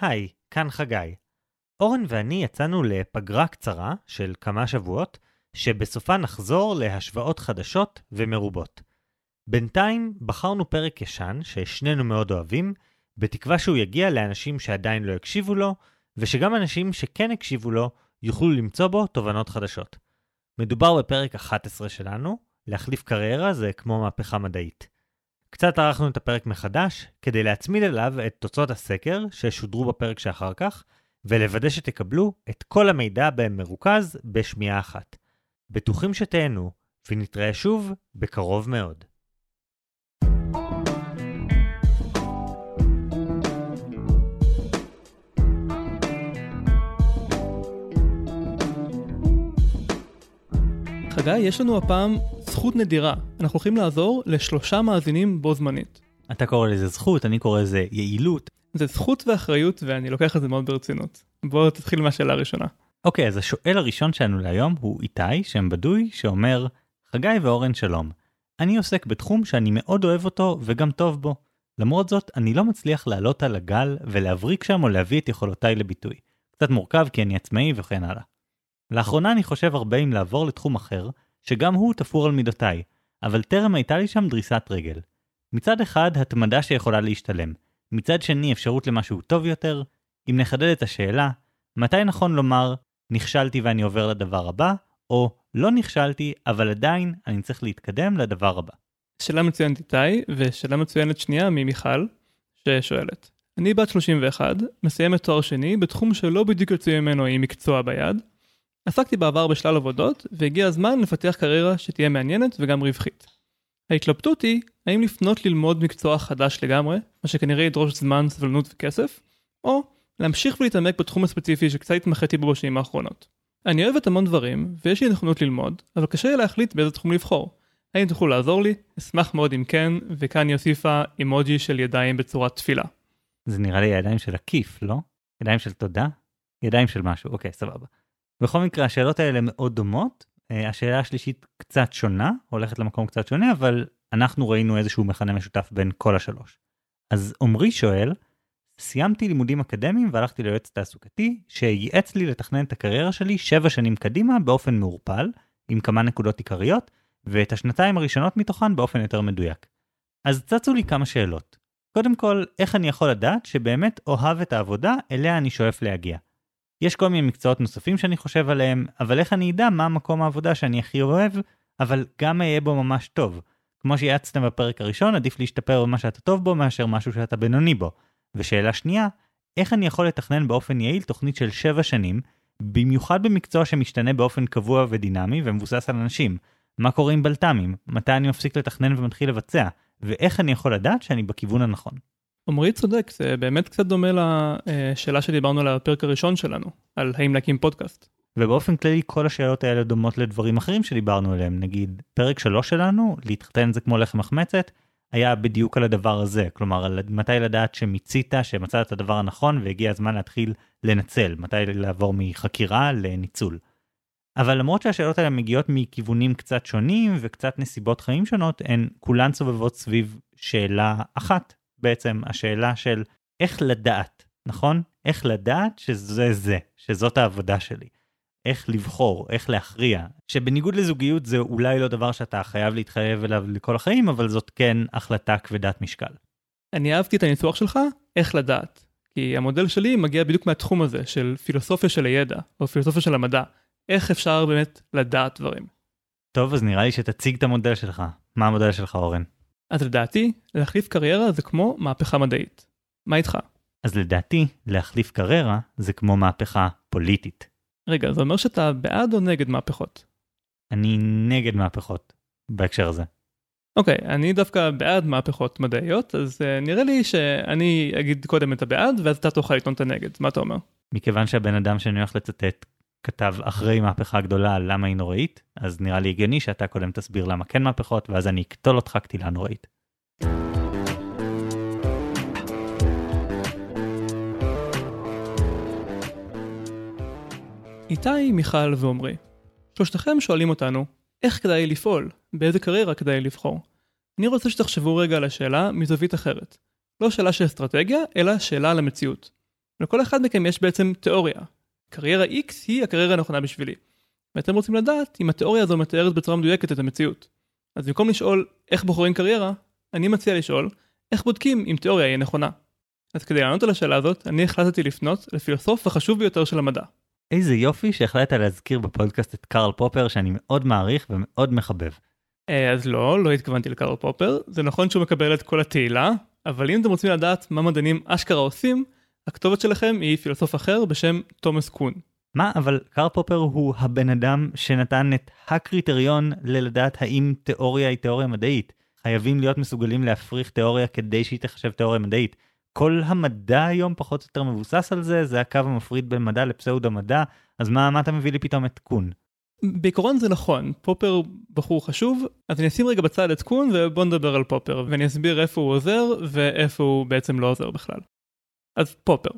היי, כאן חגי. אורן ואני יצאנו לפגרה קצרה של כמה שבועות, שבסופה נחזור להשוואות חדשות ומרובות. בינתיים בחרנו פרק ישן ששנינו מאוד אוהבים, בתקווה שהוא יגיע לאנשים שעדיין לא הקשיבו לו, ושגם אנשים שכן הקשיבו לו יוכלו למצוא בו תובנות חדשות. מדובר בפרק 11 שלנו, להחליף קריירה זה כמו מהפכה מדעית. קצת ערכנו את הפרק מחדש, כדי להצמיד אליו את תוצאות הסקר ששודרו בפרק שאחר כך, ולוודא שתקבלו את כל המידע במרוכז בשמיעה אחת. בטוחים שתהנו, ונתראה שוב בקרוב מאוד. חגי, יש לנו הפעם זכות נדירה. אנחנו הולכים לעזור לשלושה מאזינים בו זמנית. אתה קורא לזה זכות, אני קורא לזה יעילות. זה זכות ואחריות ואני לוקח את זה מאוד ברצינות. בואו תתחיל מהשאלה הראשונה. אוקיי, אז השואל הראשון שלנו להיום הוא איתי, שם בדוי, שאומר, חגי ואורן שלום. אני עוסק בתחום שאני מאוד אוהב אותו וגם טוב בו. למרות זאת, אני לא מצליח לעלות על הגל ולהבריק שם או להביא את יכולותיי לביטוי. קצת מורכב כי אני עצמאי וכן הלאה. לאחרונה אני חושב הרבה אם לעבור לתחום אחר, שגם הוא תפור על מידותיי, אבל טרם הייתה לי שם דריסת רגל. מצד אחד, התמדה שיכולה להשתלם, מצד שני, אפשרות למשהו טוב יותר. אם נחדד את השאלה, מתי נכון לומר, נכשלתי ואני עובר לדבר הבא, או לא נכשלתי, אבל עדיין אני צריך להתקדם לדבר הבא. שאלה מצוינת איתי, ושאלה מצוינת שנייה ממיכל, ששואלת. אני בת 31, מסיימת תואר שני בתחום שלא בדיוק יוצא ממנו עם מקצוע ביד, עסקתי בעבר בשלל עבודות, והגיע הזמן לפתח קריירה שתהיה מעניינת וגם רווחית. ההתלבטות היא, האם לפנות ללמוד מקצוע חדש לגמרי, מה שכנראה ידרוש זמן, סבלנות וכסף, או להמשיך ולהתעמק בתחום הספציפי שקצת התמחיתי בו בשנים האחרונות. אני אוהבת המון דברים, ויש לי נכונות ללמוד, אבל קשה לי להחליט באיזה תחום לבחור. האם תוכלו לעזור לי? אשמח מאוד אם כן, וכאן היא הוסיפה אימוג'י של ידיים בצורת תפילה. זה נראה לי ידיים של עקיף, לא? ידיים של תודה? ידיים של משהו, אוקיי, סבבה. בכל מקרה, השאלות האלה מאוד דומות. אה, השאלה השלישית קצת שונה, הולכת למקום קצת שונה, אבל אנחנו ראינו איזשהו מכנה משותף בין כל השלוש. אז עמרי שואל, סיימתי לימודים אקדמיים והלכתי ליועץ תעסוקתי, שייעץ לי לתכנן את הקריירה שלי שבע שנים קדימה באופן מעורפל, עם כמה נקודות עיקריות, ואת השנתיים הראשונות מתוכן באופן יותר מדויק. אז צצו לי כמה שאלות. קודם כל, איך אני יכול לדעת שבאמת אוהב את העבודה אליה אני שואף להגיע? יש כל מיני מקצועות נוספים שאני חושב עליהם, אבל איך אני אדע מה מקום העבודה שאני הכי אוהב, אבל גם אהיה בו ממש טוב. כמו שיעצתם בפרק הראשון, עדיף להשתפר במה שאתה טוב בו מאשר משהו שאתה בינוני בו. ושאלה שנייה, איך אני יכול לתכנן באופן יעיל תוכנית של 7 שנים, במיוחד במקצוע שמשתנה באופן קבוע ודינמי ומבוסס על אנשים? מה קורה עם בלת"מים? מתי אני מפסיק לתכנן ומתחיל לבצע? ואיך אני יכול לדעת שאני בכיוון הנכון? עמרי צודק, זה באמת קצת דומה לשאלה שדיברנו עליה בפרק הראשון שלנו, על האם להקים פודקאסט. ובאופן כללי כל השאלות האלה דומות לדברים אחרים שדיברנו עליהם, נגיד פרק 3 שלנו, להתחתן זה כמו לחם מחמצת, היה בדיוק על הדבר הזה, כלומר על מתי לדעת שמיצית, שמצאת את הדבר הנכון והגיע הזמן להתחיל לנצל, מתי לעבור מחקירה לניצול. אבל למרות שהשאלות האלה מגיעות מכיוונים קצת שונים וקצת נסיבות חיים שונות, הן כולן סובבות סביב שאלה אחת, בעצם השאלה של איך לדעת, נכון? איך לדעת שזה זה, שזאת העבודה שלי. איך לבחור, איך להכריע, שבניגוד לזוגיות זה אולי לא דבר שאתה חייב להתחייב אליו לכל החיים, אבל זאת כן החלטה כבדת משקל. אני אהבתי את הניסוח שלך, איך לדעת. כי המודל שלי מגיע בדיוק מהתחום הזה, של פילוסופיה של הידע, או פילוסופיה של המדע. איך אפשר באמת לדעת דברים. טוב, אז נראה לי שתציג את המודל שלך. מה המודל שלך, אורן? אז לדעתי, להחליף קריירה זה כמו מהפכה מדעית. מה איתך? אז לדעתי, להחליף קריירה זה כמו מהפכה פוליטית. רגע, זה אומר שאתה בעד או נגד מהפכות? אני נגד מהפכות, בהקשר הזה. אוקיי, okay, אני דווקא בעד מהפכות מדעיות, אז uh, נראה לי שאני אגיד קודם את הבעד, ואז אתה תוכל לטעון את הנגד. מה אתה אומר? מכיוון שהבן אדם שאני הולך לצטט כתב אחרי מהפכה גדולה למה היא נוראית, אז נראה לי הגיוני שאתה קודם תסביר למה כן מהפכות, ואז אני אקטול אותך קטילה נוראית. איתי, מיכל ועומרי. שלושתכם שואלים אותנו, איך כדאי לפעול? באיזה קריירה כדאי לבחור? אני רוצה שתחשבו רגע על השאלה מזווית אחרת. לא שאלה של אסטרטגיה, אלא שאלה על המציאות. לכל אחד מכם יש בעצם תיאוריה. קריירה X היא הקריירה הנכונה בשבילי. ואתם רוצים לדעת אם התיאוריה הזו מתארת בצורה מדויקת את המציאות. אז במקום לשאול איך בוחרים קריירה, אני מציע לשאול איך בודקים אם תיאוריה היא נכונה. אז כדי לענות על השאלה הזאת, אני החלטתי לפנות לפילוסוף החשוב ביותר של המדע. איזה יופי שהחלטת להזכיר בפודקאסט את קרל פופר שאני מאוד מעריך ומאוד מחבב. אה, אז לא, לא התכוונתי לקרל פופר, זה נכון שהוא מקבל את כל התהילה, אבל אם אתם רוצים לדעת מה מדענים אשכרה עושים, הכתובת שלכם היא פילוסוף אחר בשם תומאס קון. מה, אבל קרל פופר הוא הבן אדם שנתן את הקריטריון ללדעת האם תיאוריה היא תיאוריה מדעית. חייבים להיות מסוגלים להפריך תיאוריה כדי שהיא תחשב תיאוריה מדעית. כל המדע היום פחות או יותר מבוסס על זה, זה הקו המפריד בין מדע לפסאודו מדע, אז מה, מה אתה מביא לי פתאום את קון? בעיקרון זה נכון, פופר בחור חשוב, אז אני אשים רגע בצד את קון ובוא נדבר על פופר, ואני אסביר איפה הוא עוזר ואיפה הוא בעצם לא עוזר בכלל. אז פופר.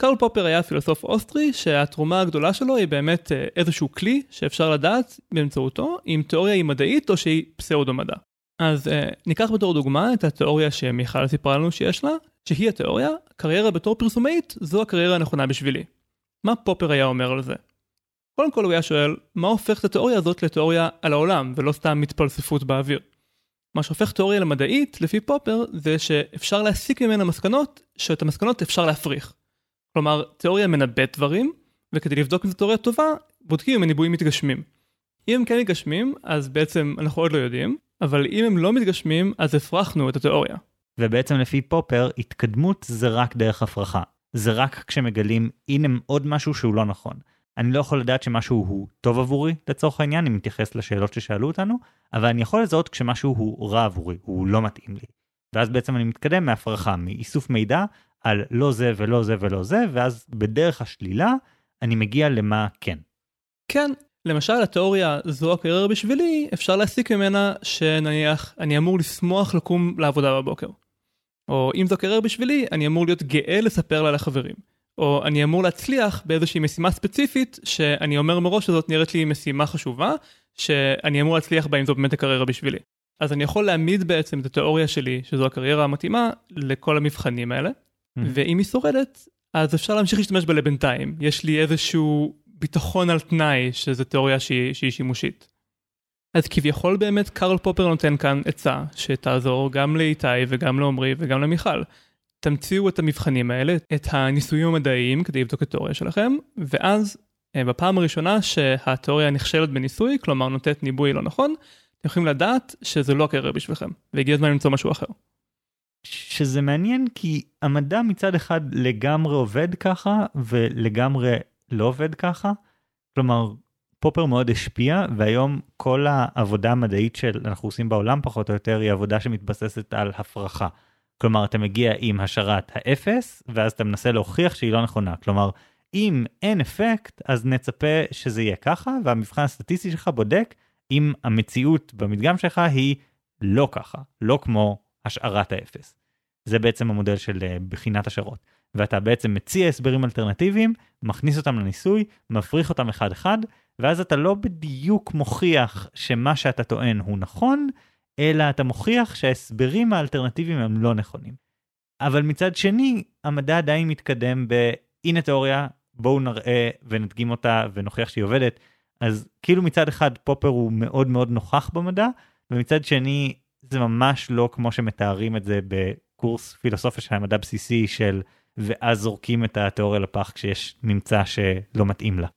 קרל פופר היה פילוסוף אוסטרי שהתרומה הגדולה שלו היא באמת אה, איזשהו כלי שאפשר לדעת באמצעותו אם תיאוריה היא מדעית או שהיא פסאודו מדע. אז uh, ניקח בתור דוגמה את התיאוריה שמיכל סיפרה לנו שיש לה, שהיא התיאוריה, קריירה בתור פרסומאית זו הקריירה הנכונה בשבילי. מה פופר היה אומר על זה? קודם כל הוא היה שואל, מה הופך את התיאוריה הזאת לתיאוריה על העולם ולא סתם מתפלספות באוויר? מה שהופך תיאוריה למדעית, לפי פופר, זה שאפשר להסיק ממנה מסקנות, שאת המסקנות אפשר להפריך. כלומר, תיאוריה מנבאת דברים, וכדי לבדוק אם זו תיאוריה טובה, בודקים אם הניבויים מתגשמים. אם הם כן מתגשמים, אז בעצם אנחנו עוד לא יודעים, אבל אם הם לא מתגשמים, אז הפרחנו את התיאוריה. ובעצם לפי פופר, התקדמות זה רק דרך הפרחה. זה רק כשמגלים, הנה עוד משהו שהוא לא נכון. אני לא יכול לדעת שמשהו הוא טוב עבורי, לצורך העניין, אם מתייחס לשאלות ששאלו אותנו, אבל אני יכול לזהות כשמשהו הוא רע עבורי, הוא לא מתאים לי. ואז בעצם אני מתקדם מהפרחה, מאיסוף מידע על לא זה ולא זה ולא זה, ואז בדרך השלילה אני מגיע למה כן. כן, למשל התיאוריה זו הקריירה בשבילי, אפשר להסיק ממנה שנניח אני אמור לשמוח לקום לעבודה בבוקר. או אם זו קריירה בשבילי, אני אמור להיות גאה לספר לה לחברים. או אני אמור להצליח באיזושהי משימה ספציפית, שאני אומר מראש שזאת נראית לי משימה חשובה, שאני אמור להצליח בה אם זו באמת הקריירה בשבילי. אז אני יכול להעמיד בעצם את התיאוריה שלי, שזו הקריירה המתאימה, לכל המבחנים האלה, mm. ואם היא שורדת, אז אפשר להמשיך להשתמש בה לבינתיים. יש לי איזשהו ביטחון על תנאי שזו תיאוריה שהיא, שהיא שימושית. אז כביכול באמת קרל פופר נותן כאן עצה שתעזור גם לאיתי וגם לעומרי וגם למיכל. תמציאו את המבחנים האלה, את הניסויים המדעיים כדי לבדוק את התיאוריה שלכם, ואז אה, בפעם הראשונה שהתיאוריה נכשלת בניסוי, כלומר נותנת ניבוי לא נכון, אתם יכולים לדעת שזה לא הקריירה בשבילכם, והגיע הזמן למצוא משהו אחר. שזה מעניין כי המדע מצד אחד לגמרי עובד ככה ולגמרי לא עובד ככה. כלומר, פופר מאוד השפיע והיום כל העבודה המדעית שאנחנו עושים בעולם פחות או יותר היא עבודה שמתבססת על הפרחה. כלומר, אתה מגיע עם השערת האפס, ואז אתה מנסה להוכיח שהיא לא נכונה. כלומר, אם אין אפקט, אז נצפה שזה יהיה ככה, והמבחן הסטטיסטי שלך בודק אם המציאות במדגם שלך היא לא ככה, לא כמו השערת האפס. זה בעצם המודל של אה, בחינת השערות. ואתה בעצם מציע הסברים אלטרנטיביים, מכניס אותם לניסוי, מפריך אותם אחד-אחד, ואז אתה לא בדיוק מוכיח שמה שאתה טוען הוא נכון, אלא אתה מוכיח שההסברים האלטרנטיביים הם לא נכונים. אבל מצד שני, המדע עדיין מתקדם ב... הנה תיאוריה, בואו נראה ונדגים אותה ונוכיח שהיא עובדת. אז כאילו מצד אחד פופר הוא מאוד מאוד נוכח במדע, ומצד שני זה ממש לא כמו שמתארים את זה בקורס פילוסופיה של המדע בסיסי של ואז זורקים את התיאוריה לפח כשיש ממצא שלא מתאים לה.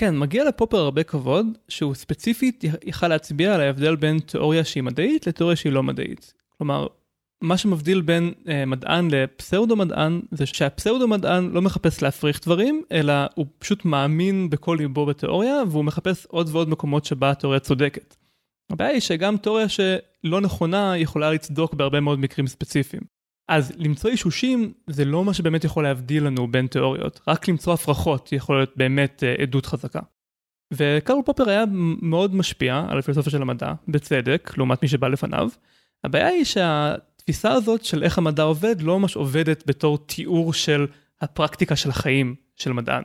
כן, מגיע לפופר הרבה כבוד, שהוא ספציפית יכל להצביע על ההבדל בין תיאוריה שהיא מדעית לתיאוריה שהיא לא מדעית. כלומר, מה שמבדיל בין אה, מדען לפסאודו מדען זה שהפסאודו מדען לא מחפש להפריך דברים אלא הוא פשוט מאמין בכל ליבו בתיאוריה והוא מחפש עוד ועוד מקומות שבה התיאוריה צודקת. הבעיה היא שגם תיאוריה שלא נכונה יכולה לצדוק בהרבה מאוד מקרים ספציפיים. אז למצוא אישושים זה לא מה שבאמת יכול להבדיל לנו בין תיאוריות, רק למצוא הפרחות יכול להיות באמת אה, עדות חזקה. וקרל פופר היה מאוד משפיע על הפילוסופיה של המדע, בצדק, לעומת מי שבא לפניו. הבעיה היא שהתפיסה הזאת של איך המדע עובד לא ממש עובדת בתור תיאור של הפרקטיקה של החיים של מדען.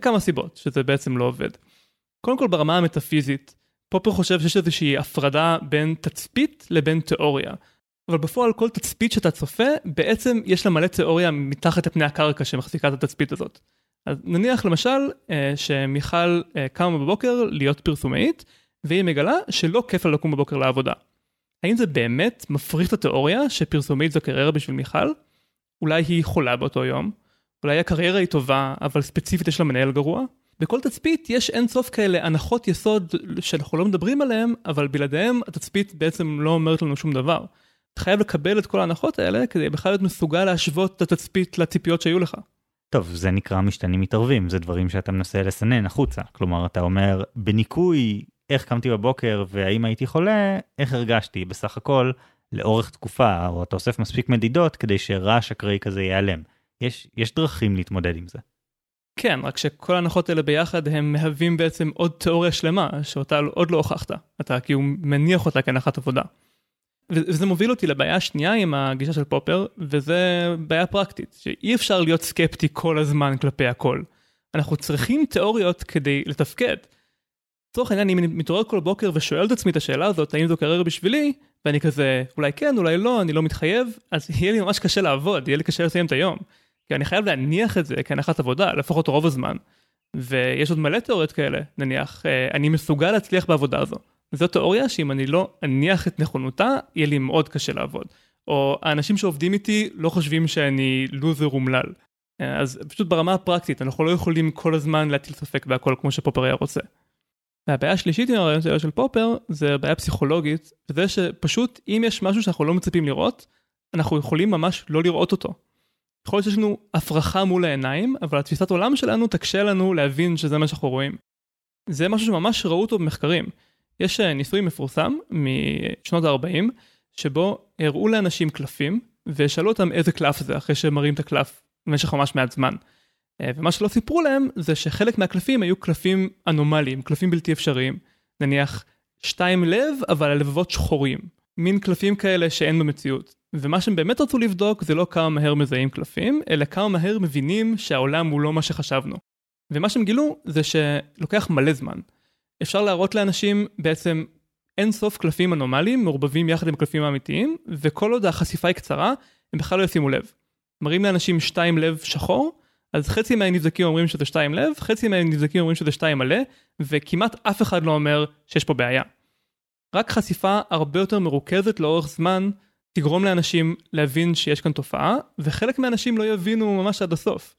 כמה סיבות שזה בעצם לא עובד. קודם כל ברמה המטאפיזית, פופר חושב שיש איזושהי הפרדה בין תצפית לבין תיאוריה. אבל בפועל כל תצפית שאתה צופה, בעצם יש לה מלא תיאוריה מתחת לפני הקרקע שמחזיקה את התצפית הזאת. אז נניח למשל אה, שמיכל אה, קמה בבוקר להיות פרסומאית, והיא מגלה שלא כיף לה לקום בבוקר לעבודה. האם זה באמת מפריך את התיאוריה שפרסומאית זו קריירה בשביל מיכל? אולי היא חולה באותו יום? אולי הקריירה היא טובה, אבל ספציפית יש לה מנהל גרוע? בכל תצפית יש אין סוף כאלה הנחות יסוד שאנחנו לא מדברים עליהן, אבל בלעדיהן התצפית בעצם לא אומרת לנו שום דבר. אתה חייב לקבל את כל ההנחות האלה כדי בכלל להיות מסוגל להשוות את התצפית לציפיות שהיו לך. טוב, זה נקרא משתנים מתערבים, זה דברים שאתה מנסה לסנן החוצה. כלומר, אתה אומר, בניקוי איך קמתי בבוקר והאם הייתי חולה, איך הרגשתי בסך הכל לאורך תקופה, או אתה אוסף מספיק מדידות כדי שרעש אקראי כזה ייעלם. יש, יש דרכים להתמודד עם זה. כן, רק שכל ההנחות האלה ביחד הם מהווים בעצם עוד תיאוריה שלמה שאותה עוד לא הוכחת. אתה כאילו מניח אותה כהנחת עבודה. וזה מוביל אותי לבעיה השנייה עם הגישה של פופר, וזה בעיה פרקטית, שאי אפשר להיות סקפטי כל הזמן כלפי הכל. אנחנו צריכים תיאוריות כדי לתפקד. לצורך העניין, אם אני מתעורר כל בוקר ושואל את עצמי את השאלה הזאת, האם זו קריירה בשבילי, ואני כזה, אולי כן, אולי לא, אני לא מתחייב, אז יהיה לי ממש קשה לעבוד, יהיה לי קשה לסיים את היום. כי אני חייב להניח את זה כהנחת עבודה, לפחות רוב הזמן. ויש עוד מלא תיאוריות כאלה, נניח, אה, אני מסוגל להצליח בעבודה הזו. זו תיאוריה שאם אני לא אניח את נכונותה, יהיה לי מאוד קשה לעבוד. או האנשים שעובדים איתי לא חושבים שאני לוזר אומלל. אז פשוט ברמה הפרקטית, אנחנו לא יכולים כל הזמן להטיל ספק בהכל כמו שפופר היה רוצה. והבעיה השלישית עם הרעיון של פופר זה בעיה פסיכולוגית, וזה שפשוט אם יש משהו שאנחנו לא מצפים לראות, אנחנו יכולים ממש לא לראות אותו. יכול להיות שיש לנו הפרחה מול העיניים, אבל התפיסת עולם שלנו תקשה לנו להבין שזה מה שאנחנו רואים. זה משהו שממש ראו אותו במחקרים. יש אה, ניסוי מפורסם משנות ה-40, שבו הראו לאנשים קלפים, ושאלו אותם איזה קלף זה אחרי שהם מראים את הקלף במשך ממש מעט זמן. אה, ומה שלא סיפרו להם זה שחלק מהקלפים היו קלפים אנומליים, קלפים בלתי אפשריים. נניח שתיים לב, אבל הלבבות שחורים. מין קלפים כאלה שאין במציאות. ומה שהם באמת רצו לבדוק זה לא כמה מהר מזהים קלפים, אלא כמה מהר מבינים שהעולם הוא לא מה שחשבנו. ומה שהם גילו זה שלוקח מלא זמן. אפשר להראות לאנשים בעצם אין סוף קלפים אנומליים מעורבבים יחד עם קלפים האמיתיים, וכל עוד החשיפה היא קצרה, הם בכלל לא ישימו לב. מראים לאנשים שתיים לב שחור, אז חצי מהנבדקים אומרים שזה שתיים לב, חצי מהנבדקים אומרים שזה שתיים מלא, וכמעט אף אחד לא אומר שיש פה בעיה. רק חשיפה הרבה יותר מרוכזת לאורך זמן תגרום לאנשים להבין שיש כאן תופעה, וחלק מהאנשים לא יבינו ממש עד הסוף.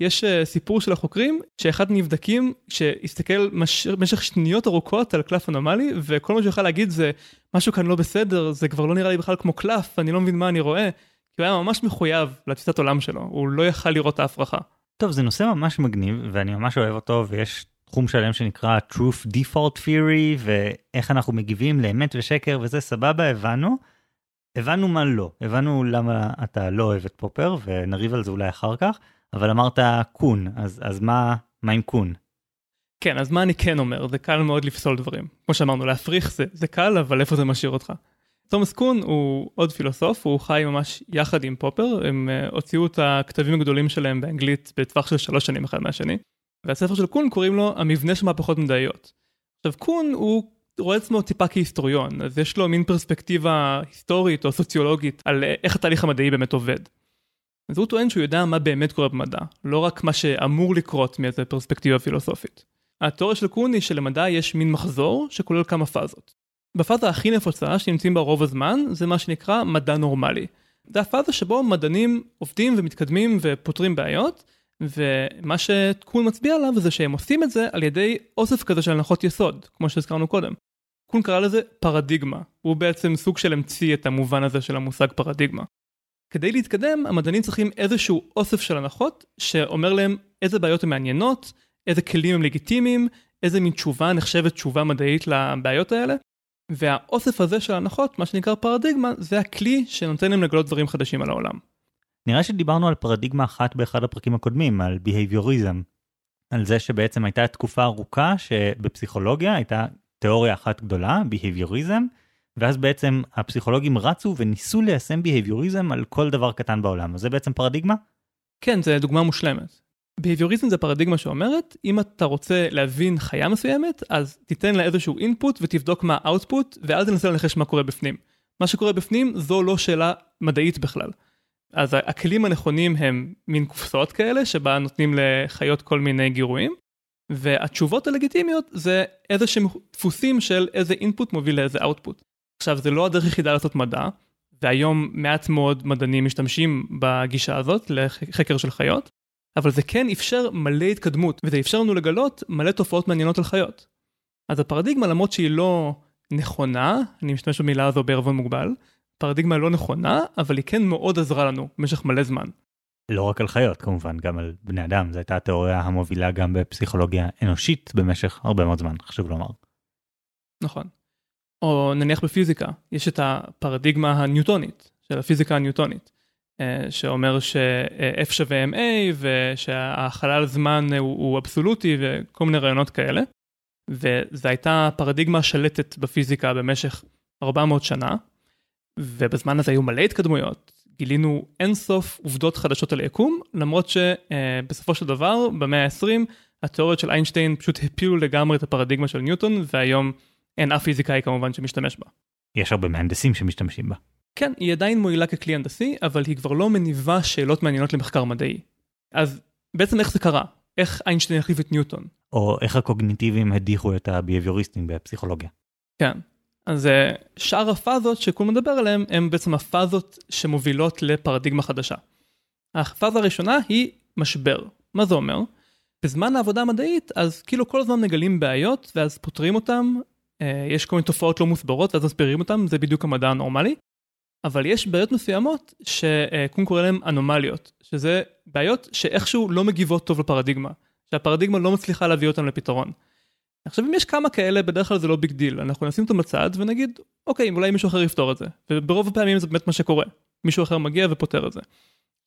יש uh, סיפור של החוקרים שאחד נבדקים שהסתכל מש... במשך שניות ארוכות על קלף אנומלי וכל מה שהוא יכול להגיד זה משהו כאן לא בסדר זה כבר לא נראה לי בכלל כמו קלף אני לא מבין מה אני רואה. כי הוא היה ממש מחויב לתפיסת עולם שלו הוא לא יכל לראות את ההפרחה. טוב זה נושא ממש מגניב ואני ממש אוהב אותו ויש תחום שלם שנקרא truth default theory ואיך אנחנו מגיבים לאמת ושקר וזה סבבה הבנו. הבנו מה לא הבנו למה אתה לא אוהב את פופר ונריב על זה אולי אחר כך. אבל אמרת קון, אז, אז מה, מה עם קון? כן, אז מה אני כן אומר? זה קל מאוד לפסול דברים. כמו שאמרנו, להפריך זה, זה קל, אבל איפה זה משאיר אותך? תומאס קון הוא עוד פילוסוף, הוא חי ממש יחד עם פופר, הם uh, הוציאו את הכתבים הגדולים שלהם באנגלית בטווח של שלוש שנים אחד מהשני. והספר של קון קוראים לו המבנה של מהפכות מדעיות. עכשיו קון הוא רואה עצמו טיפה כהיסטוריון, אז יש לו מין פרספקטיבה היסטורית או סוציולוגית על איך התהליך המדעי באמת עובד. אז הוא טוען שהוא יודע מה באמת קורה במדע, לא רק מה שאמור לקרות מאיזה פרספקטיבה פילוסופית. התיאוריה של קון היא שלמדע יש מין מחזור שכולל כמה פאזות. בפאזה הכי נפוצה שנמצאים בה רוב הזמן זה מה שנקרא מדע נורמלי. זה הפאזה שבו מדענים עובדים ומתקדמים ופותרים בעיות, ומה שקון מצביע עליו זה שהם עושים את זה על ידי אוסף כזה של הנחות יסוד, כמו שהזכרנו קודם. קון קרא לזה פרדיגמה, הוא בעצם סוג של המציא את המובן הזה של המושג פרדיגמה. כדי להתקדם המדענים צריכים איזשהו אוסף של הנחות שאומר להם איזה בעיות הן מעניינות, איזה כלים הם לגיטימיים, איזה מין תשובה נחשבת תשובה מדעית לבעיות האלה. והאוסף הזה של הנחות, מה שנקרא פרדיגמה, זה הכלי שנותן להם לגלות דברים חדשים על העולם. נראה שדיברנו על פרדיגמה אחת באחד הפרקים הקודמים, על בהביוריזם. על זה שבעצם הייתה תקופה ארוכה שבפסיכולוגיה הייתה תיאוריה אחת גדולה, בהביוריזם, ואז בעצם הפסיכולוגים רצו וניסו ליישם בהביוריזם על כל דבר קטן בעולם. אז זה בעצם פרדיגמה? כן, זו דוגמה מושלמת. בהביוריזם זה פרדיגמה שאומרת, אם אתה רוצה להבין חיה מסוימת, אז תיתן לה איזשהו אינפוט ותבדוק מה האוטפוט, ואל תנסה לנחש מה קורה בפנים. מה שקורה בפנים זו לא שאלה מדעית בכלל. אז הכלים הנכונים הם מין קופסאות כאלה שבה נותנים לחיות כל מיני גירויים, והתשובות הלגיטימיות זה איזה שהם דפוסים של איזה אינפוט מוביל לאיזה אאוטפוט. עכשיו זה לא הדרך היחידה לעשות מדע, והיום מעט מאוד מדענים משתמשים בגישה הזאת לחקר של חיות, אבל זה כן אפשר מלא התקדמות, וזה אפשר לנו לגלות מלא תופעות מעניינות על חיות. אז הפרדיגמה למרות שהיא לא נכונה, אני משתמש במילה הזו בערבון מוגבל, פרדיגמה לא נכונה, אבל היא כן מאוד עזרה לנו במשך מלא זמן. לא רק על חיות כמובן, גם על בני אדם, זו הייתה התיאוריה המובילה גם בפסיכולוגיה אנושית במשך הרבה מאוד זמן, חשוב לומר. נכון. או נניח בפיזיקה, יש את הפרדיגמה הניוטונית, של הפיזיקה הניוטונית, אה, שאומר ש-F שווה MA ושהחלל זמן הוא, הוא אבסולוטי וכל מיני רעיונות כאלה. וזו הייתה פרדיגמה שלטת בפיזיקה במשך 400 שנה, ובזמן הזה היו מלא התקדמויות, גילינו אינסוף עובדות חדשות על יקום, למרות שבסופו של דבר, במאה ה-20, התיאוריות של איינשטיין פשוט הפילו לגמרי את הפרדיגמה של ניוטון, והיום אין אף פיזיקאי כמובן שמשתמש בה. יש הרבה מהנדסים שמשתמשים בה. כן, היא עדיין מועילה ככלי הנדסי, אבל היא כבר לא מניבה שאלות מעניינות למחקר מדעי. אז בעצם איך זה קרה? איך איינשטיין החליף את ניוטון? או איך הקוגניטיביים הדיחו את הביהביוריסטים בפסיכולוגיה. כן, אז אה, שאר הפאזות שכול מדבר עליהן, הן בעצם הפאזות שמובילות לפרדיגמה חדשה. הפאזה הראשונה היא משבר. מה זה אומר? בזמן העבודה המדעית, אז כאילו כל הזמן מגלים בעיות, ואז פותרים אותם, יש כל מיני תופעות לא מוסברות, ואז מסבירים אותם, זה בדיוק המדע הנורמלי. אבל יש בעיות מסוימות שקום קורא להן אנומליות, שזה בעיות שאיכשהו לא מגיבות טוב לפרדיגמה, שהפרדיגמה לא מצליחה להביא אותן לפתרון. עכשיו אם יש כמה כאלה בדרך כלל זה לא big deal אנחנו נשים אותם בצד ונגיד אוקיי אולי מישהו אחר יפתור את זה וברוב הפעמים זה באמת מה שקורה מישהו אחר מגיע ופותר את זה.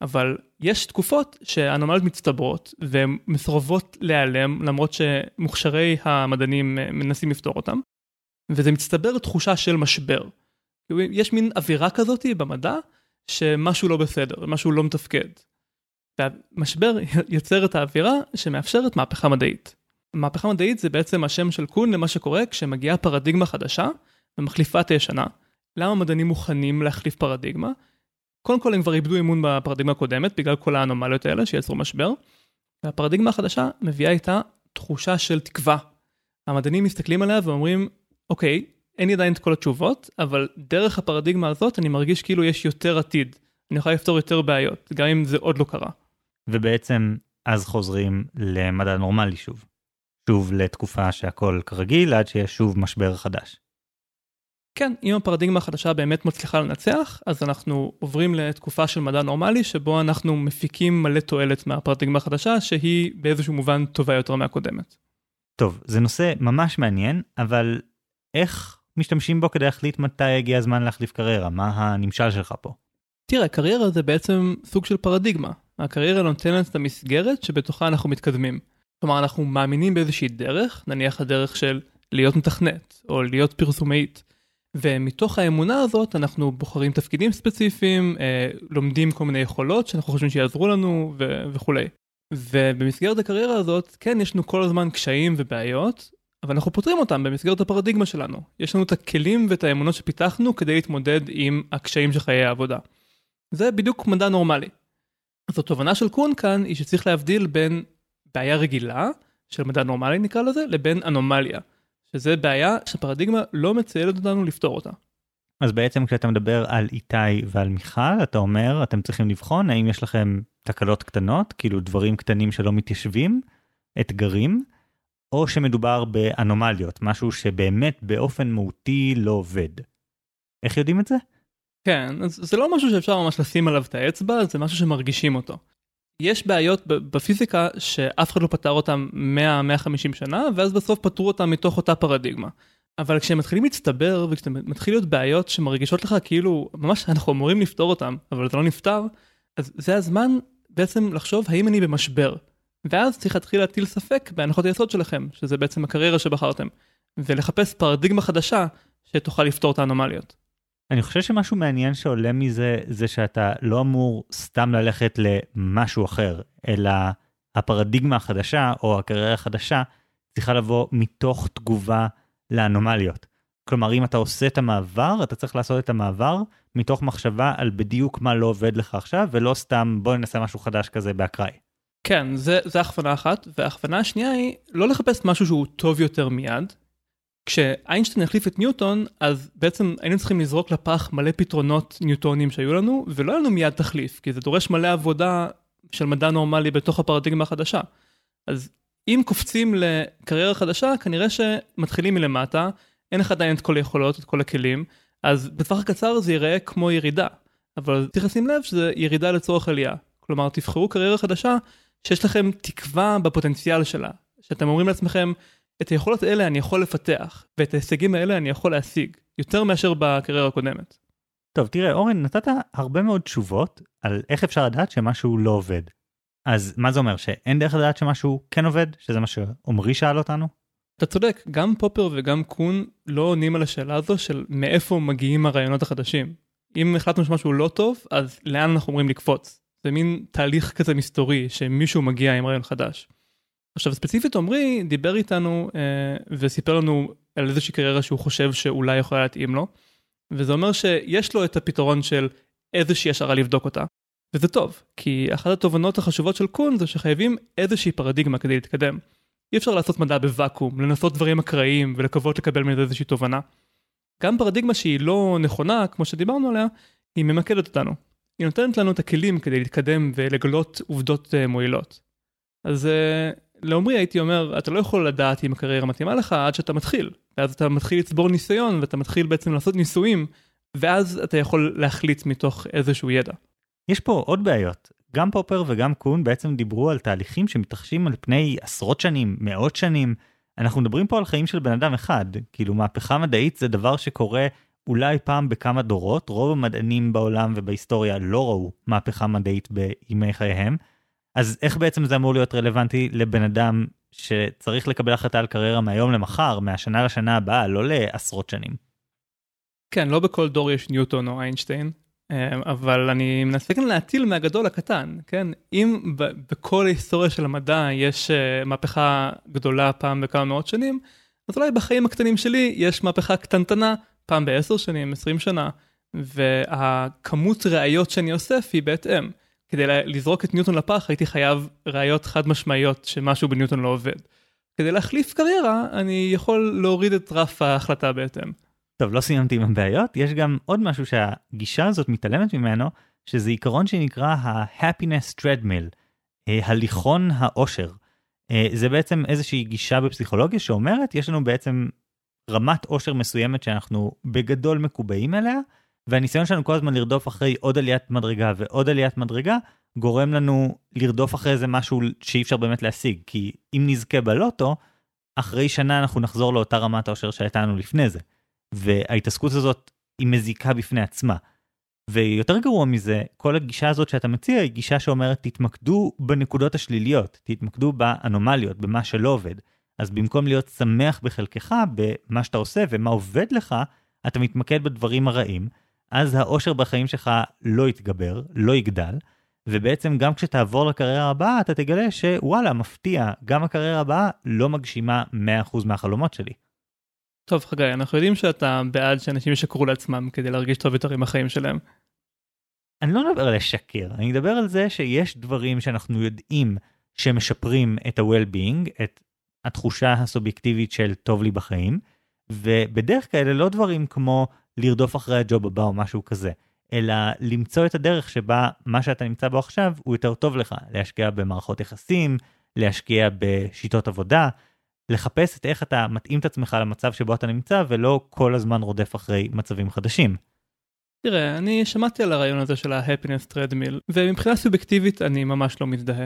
אבל יש תקופות שאנומליות מצטברות והן מסרבות להיעלם למרות שמוכשרי המדענים מנסים לפתור אותם. וזה מצטבר תחושה של משבר. יש מין אווירה כזאת במדע שמשהו לא בסדר משהו לא מתפקד. והמשבר יוצר את האווירה שמאפשרת מהפכה מדעית. מהפכה מדעית זה בעצם השם של קון למה שקורה כשמגיעה פרדיגמה חדשה ומחליפה את הישנה. למה מדענים מוכנים להחליף פרדיגמה? קודם כל הם כבר איבדו אמון בפרדיגמה הקודמת בגלל כל האנומליות האלה שיצרו משבר. והפרדיגמה החדשה מביאה איתה תחושה של תקווה. המדענים מסתכלים עליה ואומרים אוקיי אין לי עדיין את כל התשובות אבל דרך הפרדיגמה הזאת אני מרגיש כאילו יש יותר עתיד. אני יכול לפתור יותר בעיות גם אם זה עוד לא קרה. ובעצם אז חוזרים למדע נורמלי שוב. שוב לתקופה שהכל כרגיל עד שיש שוב משבר חדש. כן, אם הפרדיגמה החדשה באמת מצליחה לנצח, אז אנחנו עוברים לתקופה של מדע נורמלי, שבו אנחנו מפיקים מלא תועלת מהפרדיגמה החדשה, שהיא באיזשהו מובן טובה יותר מהקודמת. טוב, זה נושא ממש מעניין, אבל איך משתמשים בו כדי להחליט מתי הגיע הזמן להחליף קריירה? מה הנמשל שלך פה? תראה, קריירה זה בעצם סוג של פרדיגמה. הקריירה נותנת את המסגרת שבתוכה אנחנו מתקדמים. כלומר אנחנו מאמינים באיזושהי דרך, נניח הדרך של להיות מתכנת או להיות פרסומאית. ומתוך האמונה הזאת אנחנו בוחרים תפקידים ספציפיים, אה, לומדים כל מיני יכולות שאנחנו חושבים שיעזרו לנו ו- וכולי. ובמסגרת הקריירה הזאת כן יש לנו כל הזמן קשיים ובעיות, אבל אנחנו פותרים אותם במסגרת הפרדיגמה שלנו. יש לנו את הכלים ואת האמונות שפיתחנו כדי להתמודד עם הקשיים של חיי העבודה. זה בדיוק מדע נורמלי. אז התובנה של קון כאן היא שצריך להבדיל בין בעיה רגילה, של מדע נורמלי נקרא לזה, לבין אנומליה. שזה בעיה שפרדיגמה לא מציידת אותנו לפתור אותה. אז בעצם כשאתה מדבר על איתי ועל מיכל, אתה אומר, אתם צריכים לבחון האם יש לכם תקלות קטנות, כאילו דברים קטנים שלא מתיישבים, אתגרים, או שמדובר באנומליות, משהו שבאמת באופן מהותי לא עובד. איך יודעים את זה? כן, אז זה לא משהו שאפשר ממש לשים עליו את האצבע, זה משהו שמרגישים אותו. יש בעיות בפיזיקה שאף אחד לא פתר אותן 100-150 שנה, ואז בסוף פתרו אותן מתוך אותה פרדיגמה. אבל כשהם מתחילים להצטבר וכשמתחיל להיות בעיות שמרגישות לך כאילו ממש אנחנו אמורים לפתור אותם אבל זה לא נפתר אז זה הזמן בעצם לחשוב האם אני במשבר. ואז צריך להתחיל להטיל ספק בהנחות היסוד שלכם שזה בעצם הקריירה שבחרתם ולחפש פרדיגמה חדשה שתוכל לפתור את האנומליות. אני חושב שמשהו מעניין שעולה מזה זה שאתה לא אמור סתם ללכת למשהו אחר, אלא הפרדיגמה החדשה או הקריירה החדשה צריכה לבוא מתוך תגובה לאנומליות. כלומר, אם אתה עושה את המעבר, אתה צריך לעשות את המעבר מתוך מחשבה על בדיוק מה לא עובד לך עכשיו, ולא סתם בוא ננסה משהו חדש כזה באקראי. כן, זה, זה הכוונה אחת, וההכוונה השנייה היא לא לחפש משהו שהוא טוב יותר מיד. כשאיינשטיין החליף את ניוטון, אז בעצם היינו צריכים לזרוק לפח מלא פתרונות ניוטונים שהיו לנו, ולא היה לנו מיד תחליף, כי זה דורש מלא עבודה של מדע נורמלי בתוך הפרדיגמה החדשה. אז אם קופצים לקריירה חדשה, כנראה שמתחילים מלמטה, אין לך עדיין את כל היכולות, את כל הכלים, אז בטווח הקצר זה ייראה כמו ירידה. אבל צריך לשים לב שזה ירידה לצורך עלייה. כלומר, תבחרו קריירה חדשה שיש לכם תקווה בפוטנציאל שלה. שאתם אומרים לעצמכם, את היכולות האלה אני יכול לפתח, ואת ההישגים האלה אני יכול להשיג, יותר מאשר בקריירה הקודמת. טוב, תראה, אורן, נתת הרבה מאוד תשובות על איך אפשר לדעת שמשהו לא עובד. אז מה זה אומר, שאין דרך לדעת שמשהו כן עובד? שזה מה שעמרי שאל אותנו? אתה צודק, גם פופר וגם קון לא עונים על השאלה הזו של מאיפה מגיעים הרעיונות החדשים. אם החלטנו שמשהו לא טוב, אז לאן אנחנו אומרים לקפוץ? זה מין תהליך כזה מסתורי שמישהו מגיע עם רעיון חדש. עכשיו ספציפית עמרי דיבר איתנו אה, וסיפר לנו על איזושהי קריירה שהוא חושב שאולי יכולה להתאים לו. וזה אומר שיש לו את הפתרון של איזושהי השערה לבדוק אותה. וזה טוב, כי אחת התובנות החשובות של קון זה שחייבים איזושהי פרדיגמה כדי להתקדם. אי אפשר לעשות מדע בוואקום, לנסות דברים אקראיים ולקוות לקבל מזה איזושהי תובנה. גם פרדיגמה שהיא לא נכונה, כמו שדיברנו עליה, היא ממקדת אותנו. היא נותנת לנו את הכלים כדי להתקדם ולגלות עובדות uh, מועילות. אז uh, לעומרי הייתי אומר, אתה לא יכול לדעת אם הקריירה מתאימה לך עד שאתה מתחיל. ואז אתה מתחיל לצבור ניסיון ואתה מתחיל בעצם לעשות ניסויים, ואז אתה יכול להחליט מתוך איזשהו ידע. יש פה עוד בעיות. גם פופר וגם קון בעצם דיברו על תהליכים שמתרחשים על פני עשרות שנים, מאות שנים. אנחנו מדברים פה על חיים של בן אדם אחד. כאילו מהפכה מדעית זה דבר שקורה אולי פעם בכמה דורות, רוב המדענים בעולם ובהיסטוריה לא ראו מהפכה מדעית בימי חייהם. אז איך בעצם זה אמור להיות רלוונטי לבן אדם שצריך לקבל החלטה על קריירה מהיום למחר, מהשנה לשנה הבאה, לא לעשרות שנים? כן, לא בכל דור יש ניוטון או איינשטיין, אה, אבל אני מנסה כאן להטיל מהגדול לקטן, כן? אם בכל ההיסטוריה של המדע יש אה, מהפכה גדולה פעם בכמה מאות שנים, אז אולי בחיים הקטנים שלי יש מהפכה קטנטנה פעם בעשר שנים, עשרים שנה, והכמות ראיות שאני אוסף היא בהתאם. כדי לזרוק את ניוטון לפח הייתי חייב ראיות חד משמעיות שמשהו בניוטון לא עובד. כדי להחליף קריירה אני יכול להוריד את רף ההחלטה בהתאם. טוב, לא סיימתי עם הבעיות, יש גם עוד משהו שהגישה הזאת מתעלמת ממנו, שזה עיקרון שנקרא ה-happiness treadmill, אה, הליכון האושר. אה, זה בעצם איזושהי גישה בפסיכולוגיה שאומרת, יש לנו בעצם רמת אושר מסוימת שאנחנו בגדול מקובעים אליה, והניסיון שלנו כל הזמן לרדוף אחרי עוד עליית מדרגה ועוד עליית מדרגה, גורם לנו לרדוף אחרי איזה משהו שאי אפשר באמת להשיג, כי אם נזכה בלוטו, אחרי שנה אנחנו נחזור לאותה רמת האושר שהייתה לנו לפני זה. וההתעסקות הזאת היא מזיקה בפני עצמה. ויותר גרוע מזה, כל הגישה הזאת שאתה מציע היא גישה שאומרת תתמקדו בנקודות השליליות, תתמקדו באנומליות, במה שלא עובד. אז במקום להיות שמח בחלקך, במה שאתה עושה ומה עובד לך, אתה מתמקד בדברים הרעים, אז האושר בחיים שלך לא יתגבר, לא יגדל, ובעצם גם כשתעבור לקריירה הבאה, אתה תגלה שוואלה, מפתיע, גם הקריירה הבאה לא מגשימה 100% מהחלומות שלי. טוב חגי, אנחנו יודעים שאתה בעד שאנשים ישקרו לעצמם כדי להרגיש טוב יותר עם החיים שלהם. אני לא מדבר על לשקר, אני מדבר על זה שיש דברים שאנחנו יודעים שמשפרים את ה-well-being, את התחושה הסובייקטיבית של טוב לי בחיים, ובדרך כלל לא דברים כמו לרדוף אחרי הג'וב הבא או משהו כזה, אלא למצוא את הדרך שבה מה שאתה נמצא בו עכשיו הוא יותר טוב לך, להשקיע במערכות יחסים, להשקיע בשיטות עבודה, לחפש את איך אתה מתאים את עצמך למצב שבו אתה נמצא ולא כל הזמן רודף אחרי מצבים חדשים. תראה, אני שמעתי על הרעיון הזה של ה-happiness treadmill, ומבחינה סובייקטיבית אני ממש לא מזדהה.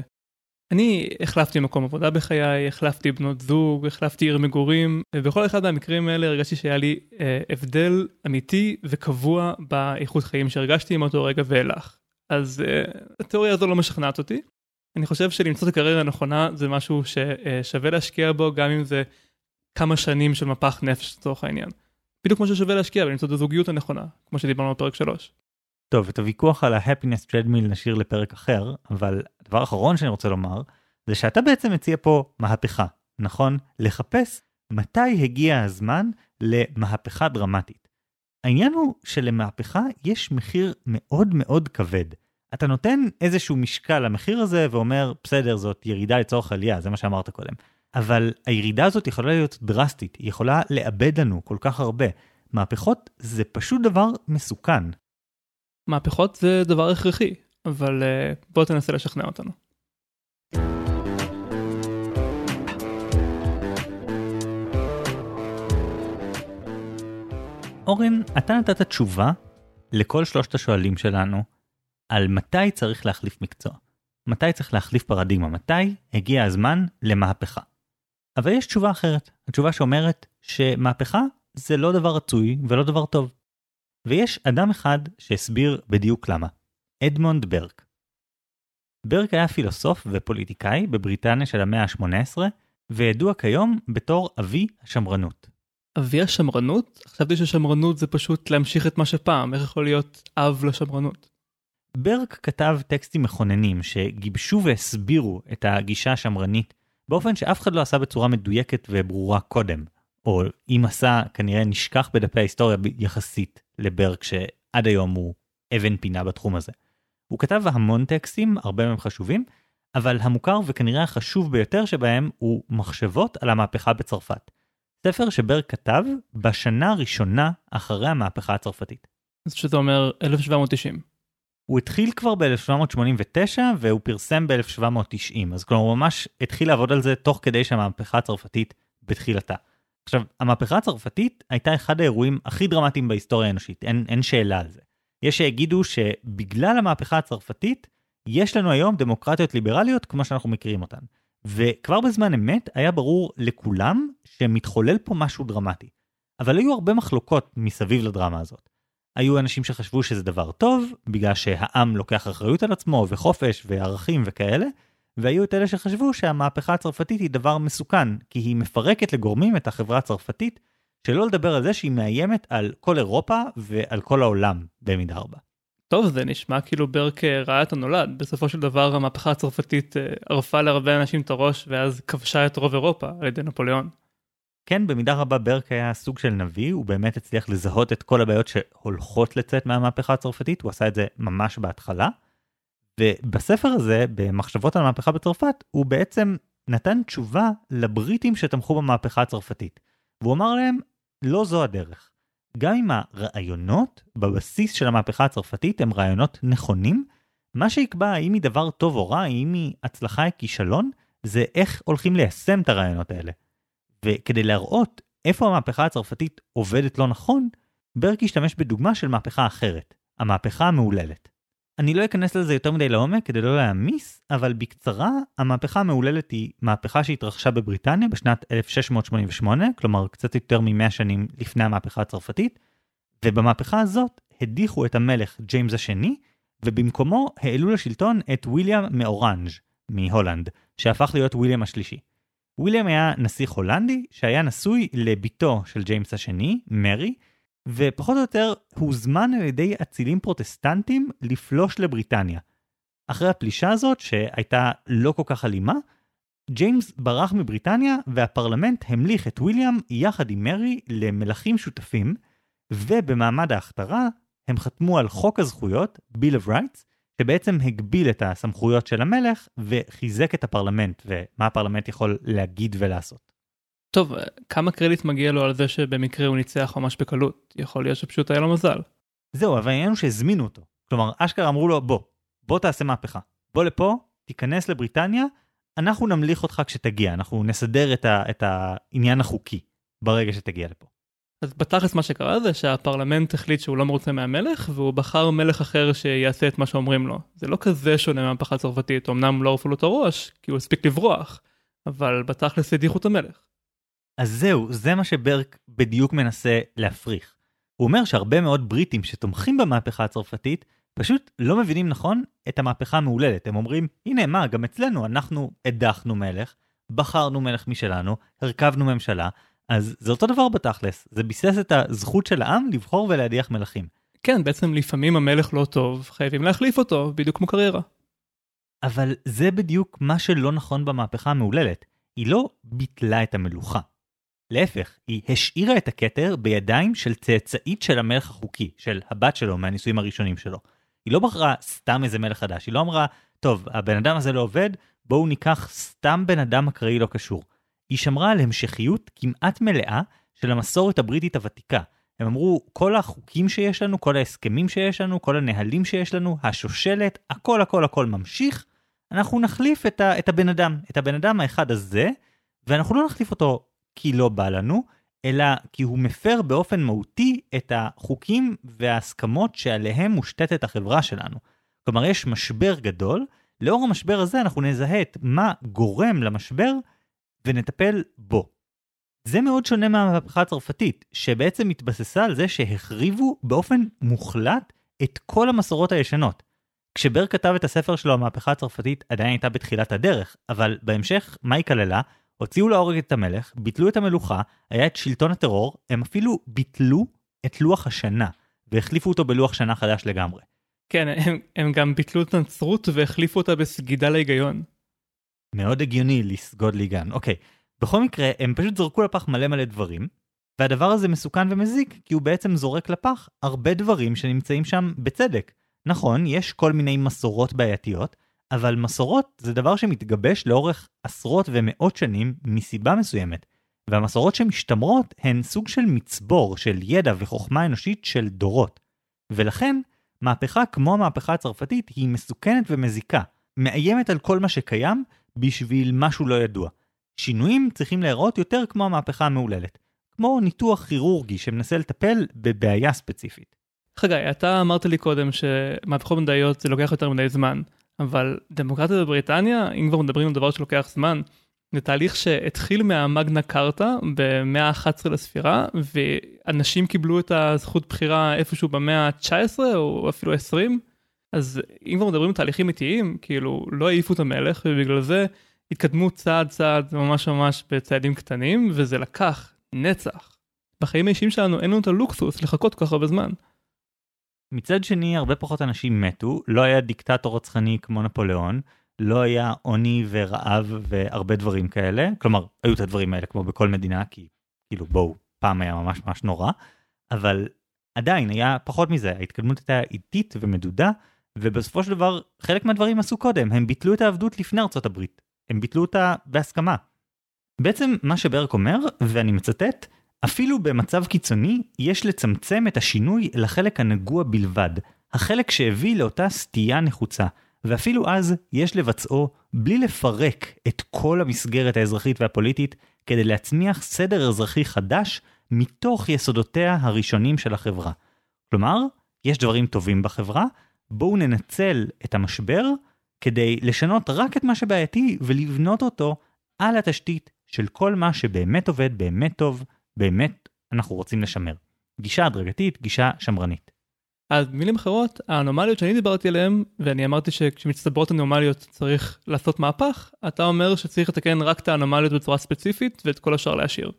אני החלפתי מקום עבודה בחיי, החלפתי בנות זוג, החלפתי עיר מגורים, ובכל אחד מהמקרים האלה הרגשתי שהיה לי אה, הבדל אמיתי וקבוע באיכות חיים שהרגשתי עם אותו רגע ואילך. אז אה, התיאוריה הזו לא משכנעת אותי. אני חושב שלמצוא את הקריירה הנכונה זה משהו ששווה להשקיע בו, גם אם זה כמה שנים של מפח נפש לצורך העניין. בדיוק כמו ששווה להשקיע ולמצוא את הזוגיות הנכונה, כמו שדיברנו בפרק 3. טוב, את הוויכוח על ה-happiness treadmill נשאיר לפרק אחר, אבל הדבר האחרון שאני רוצה לומר, זה שאתה בעצם מציע פה מהפכה, נכון? לחפש מתי הגיע הזמן למהפכה דרמטית. העניין הוא שלמהפכה יש מחיר מאוד מאוד כבד. אתה נותן איזשהו משקל למחיר הזה ואומר, בסדר, זאת ירידה לצורך עלייה, זה מה שאמרת קודם. אבל הירידה הזאת יכולה להיות דרסטית, היא יכולה לאבד לנו כל כך הרבה. מהפכות זה פשוט דבר מסוכן. מהפכות זה דבר הכרחי, אבל uh, בוא תנסה לשכנע אותנו. אורן, אתה נתת תשובה לכל שלושת השואלים שלנו על מתי צריך להחליף מקצוע. מתי צריך להחליף פרדיגמה, מתי הגיע הזמן למהפכה. אבל יש תשובה אחרת, התשובה שאומרת שמהפכה זה לא דבר רצוי ולא דבר טוב. ויש אדם אחד שהסביר בדיוק למה, אדמונד ברק. ברק היה פילוסוף ופוליטיקאי בבריטניה של המאה ה-18, וידוע כיום בתור אבי השמרנות. אבי השמרנות? חשבתי ששמרנות זה פשוט להמשיך את מה שפעם, איך יכול להיות אב לשמרנות? ברק כתב טקסטים מכוננים שגיבשו והסבירו את הגישה השמרנית באופן שאף אחד לא עשה בצורה מדויקת וברורה קודם, או אם עשה כנראה נשכח בדפי ההיסטוריה יחסית לברק שעד היום הוא אבן פינה בתחום הזה. הוא כתב המון טקסטים, הרבה מהם חשובים, אבל המוכר וכנראה החשוב ביותר שבהם הוא מחשבות על המהפכה בצרפת. ספר שברק כתב בשנה הראשונה אחרי המהפכה הצרפתית. אז שזה אומר 1790. הוא התחיל כבר ב-1789 והוא פרסם ב-1790, אז כלומר הוא ממש התחיל לעבוד על זה תוך כדי שהמהפכה הצרפתית בתחילתה. עכשיו, המהפכה הצרפתית הייתה אחד האירועים הכי דרמטיים בהיסטוריה האנושית, אין, אין שאלה על זה. יש שיגידו שבגלל המהפכה הצרפתית, יש לנו היום דמוקרטיות ליברליות כמו שאנחנו מכירים אותן. וכבר בזמן אמת היה ברור לכולם שמתחולל פה משהו דרמטי. אבל היו הרבה מחלוקות מסביב לדרמה הזאת. היו אנשים שחשבו שזה דבר טוב, בגלל שהעם לוקח אחריות על עצמו וחופש וערכים וכאלה, והיו את אלה שחשבו שהמהפכה הצרפתית היא דבר מסוכן, כי היא מפרקת לגורמים את החברה הצרפתית, שלא לדבר על זה שהיא מאיימת על כל אירופה ועל כל העולם במידה רבה. טוב, זה נשמע כאילו ברק אה, ראה את הנולד. בסופו של דבר המהפכה הצרפתית אה, ערפה להרבה אנשים את הראש ואז כבשה את רוב אירופה על ידי נפוליאון. כן, במידה רבה ברק היה סוג של נביא, הוא באמת הצליח לזהות את כל הבעיות שהולכות לצאת מהמהפכה הצרפתית, הוא עשה את זה ממש בהתחלה. ובספר הזה, במחשבות על המהפכה בצרפת, הוא בעצם נתן תשובה לבריטים שתמכו במהפכה הצרפתית. והוא אמר להם, לא זו הדרך. גם אם הרעיונות בבסיס של המהפכה הצרפתית הם רעיונות נכונים, מה שיקבע האם היא דבר טוב או רע, האם היא הצלחה או כישלון, זה איך הולכים ליישם את הרעיונות האלה. וכדי להראות איפה המהפכה הצרפתית עובדת לא נכון, ברק השתמש בדוגמה של מהפכה אחרת, המהפכה המהוללת. אני לא אכנס לזה יותר מדי לעומק כדי לא להעמיס, אבל בקצרה, המהפכה המהוללת היא מהפכה שהתרחשה בבריטניה בשנת 1688, כלומר קצת יותר מ-100 שנים לפני המהפכה הצרפתית, ובמהפכה הזאת הדיחו את המלך ג'יימס השני, ובמקומו העלו לשלטון את ויליאם מאורנג' מהולנד, שהפך להיות ויליאם השלישי. ויליאם היה נסיך הולנדי שהיה נשוי לבתו של ג'יימס השני, מרי, ופחות או יותר הוזמן על ידי אצילים פרוטסטנטים לפלוש לבריטניה. אחרי הפלישה הזאת, שהייתה לא כל כך אלימה, ג'יימס ברח מבריטניה והפרלמנט המליך את ויליאם יחד עם מרי למלכים שותפים, ובמעמד ההכתרה הם חתמו על חוק הזכויות, Bill of Rights, שבעצם הגביל את הסמכויות של המלך וחיזק את הפרלמנט ומה הפרלמנט יכול להגיד ולעשות. טוב, כמה קרדיט מגיע לו על זה שבמקרה הוא ניצח ממש בקלות? יכול להיות שפשוט היה לו מזל. זהו, אבל העניין הוא שהזמינו אותו. כלומר, אשכרה אמרו לו, בוא, בוא תעשה מהפכה. בוא לפה, תיכנס לבריטניה, אנחנו נמליך אותך כשתגיע, אנחנו נסדר את, ה, את העניין החוקי ברגע שתגיע לפה. אז בתכלס מה שקרה זה שהפרלמנט החליט שהוא לא מרוצה מהמלך והוא בחר מלך אחר שיעשה את מה שאומרים לו. זה לא כזה שונה מהמהפכה הצרפתית, אמנם לא ערפו לו את הראש, כי הוא הספיק לברוח, אבל בתכלס הדיחו את המלך. אז זהו, זה מה שברק בדיוק מנסה להפריך. הוא אומר שהרבה מאוד בריטים שתומכים במהפכה הצרפתית, פשוט לא מבינים נכון את המהפכה המהוללת. הם אומרים, הנה מה, גם אצלנו אנחנו הדחנו מלך, בחרנו מלך משלנו, הרכבנו ממשלה, אז זה אותו דבר בתכלס, זה ביסס את הזכות של העם לבחור ולהדיח מלכים. כן, בעצם לפעמים המלך לא טוב, חייבים להחליף אותו, בדיוק כמו קריירה. אבל זה בדיוק מה שלא נכון במהפכה המהוללת. היא לא ביטלה את המלוכה. להפך, היא השאירה את הכתר בידיים של צאצאית של המלך החוקי, של הבת שלו מהנישואים הראשונים שלו. היא לא בחרה סתם איזה מלך חדש, היא לא אמרה, טוב, הבן אדם הזה לא עובד, בואו ניקח סתם בן אדם אקראי לא קשור. היא שמרה על המשכיות כמעט מלאה של המסורת הבריטית הוותיקה. הם אמרו, כל החוקים שיש לנו, כל ההסכמים שיש לנו, כל הנהלים שיש לנו, השושלת, הכל הכל הכל ממשיך, אנחנו נחליף את, ה, את הבן אדם, את הבן אדם האחד הזה, ואנחנו לא נחליף אותו כי לא בא לנו, אלא כי הוא מפר באופן מהותי את החוקים וההסכמות שעליהם מושתתת החברה שלנו. כלומר, יש משבר גדול, לאור המשבר הזה אנחנו נזהה את מה גורם למשבר ונטפל בו. זה מאוד שונה מהמהפכה הצרפתית, שבעצם התבססה על זה שהחריבו באופן מוחלט את כל המסורות הישנות. כשבר כתב את הספר שלו, המהפכה הצרפתית עדיין הייתה בתחילת הדרך, אבל בהמשך, מה היא כללה? הוציאו להורג את המלך, ביטלו את המלוכה, היה את שלטון הטרור, הם אפילו ביטלו את לוח השנה, והחליפו אותו בלוח שנה חדש לגמרי. כן, הם, הם גם ביטלו את הנצרות והחליפו אותה בסגידה להיגיון. מאוד הגיוני לסגוד להיגיון. אוקיי, בכל מקרה, הם פשוט זרקו לפח מלא מלא דברים, והדבר הזה מסוכן ומזיק, כי הוא בעצם זורק לפח הרבה דברים שנמצאים שם בצדק. נכון, יש כל מיני מסורות בעייתיות, אבל מסורות זה דבר שמתגבש לאורך עשרות ומאות שנים מסיבה מסוימת, והמסורות שמשתמרות הן סוג של מצבור של ידע וחוכמה אנושית של דורות. ולכן, מהפכה כמו המהפכה הצרפתית היא מסוכנת ומזיקה, מאיימת על כל מה שקיים בשביל משהו לא ידוע. שינויים צריכים להיראות יותר כמו המהפכה המהוללת, כמו ניתוח כירורגי שמנסה לטפל בבעיה ספציפית. חגי, אתה אמרת לי קודם שמהפכות מדעיות זה לוקח יותר מדי זמן, אבל דמוקרטיה בבריטניה, אם כבר מדברים על דבר שלוקח זמן, זה תהליך שהתחיל מהמגנה קארטה במאה ה-11 לספירה, ואנשים קיבלו את הזכות בחירה איפשהו במאה ה-19 או אפילו 20, אז אם כבר מדברים על תהליכים איטיים, כאילו לא העיפו את המלך, ובגלל זה התקדמו צעד צעד ממש ממש בצעדים קטנים, וזה לקח נצח. בחיים האישיים שלנו אין לנו את הלוקסוס לחכות כל כך הרבה זמן. מצד שני, הרבה פחות אנשים מתו, לא היה דיקטטור רצחני כמו נפוליאון, לא היה עוני ורעב והרבה דברים כאלה, כלומר, היו את הדברים האלה כמו בכל מדינה, כי כאילו בואו, פעם היה ממש ממש נורא, אבל עדיין היה פחות מזה, ההתקדמות הייתה איטית ומדודה, ובסופו של דבר חלק מהדברים עשו קודם, הם ביטלו את העבדות לפני ארצות הברית, הם ביטלו אותה בהסכמה. בעצם מה שברק אומר, ואני מצטט, אפילו במצב קיצוני, יש לצמצם את השינוי לחלק הנגוע בלבד, החלק שהביא לאותה סטייה נחוצה, ואפילו אז יש לבצעו בלי לפרק את כל המסגרת האזרחית והפוליטית, כדי להצמיח סדר אזרחי חדש מתוך יסודותיה הראשונים של החברה. כלומר, יש דברים טובים בחברה, בואו ננצל את המשבר כדי לשנות רק את מה שבעייתי ולבנות אותו על התשתית של כל מה שבאמת עובד, באמת טוב, באמת אנחנו רוצים לשמר. גישה הדרגתית, גישה שמרנית. אז במילים אחרות, האנומליות שאני דיברתי עליהן, ואני אמרתי שכשמצטברות אנומליות צריך לעשות מהפך, אתה אומר שצריך לתקן רק את האנומליות בצורה ספציפית ואת כל השאר להשאיר.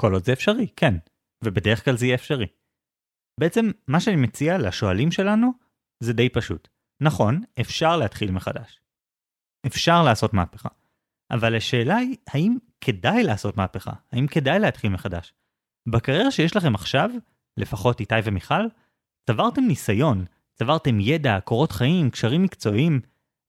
כל עוד זה אפשרי, כן. ובדרך כלל זה יהיה אפשרי. בעצם, מה שאני מציע לשואלים שלנו, זה די פשוט. נכון, אפשר להתחיל מחדש. אפשר לעשות מהפכה. אבל השאלה היא, האם כדאי לעשות מהפכה? האם כדאי להתחיל מחדש? בקריירה שיש לכם עכשיו, לפחות איתי ומיכל, צברתם ניסיון, צברתם ידע, קורות חיים, קשרים מקצועיים.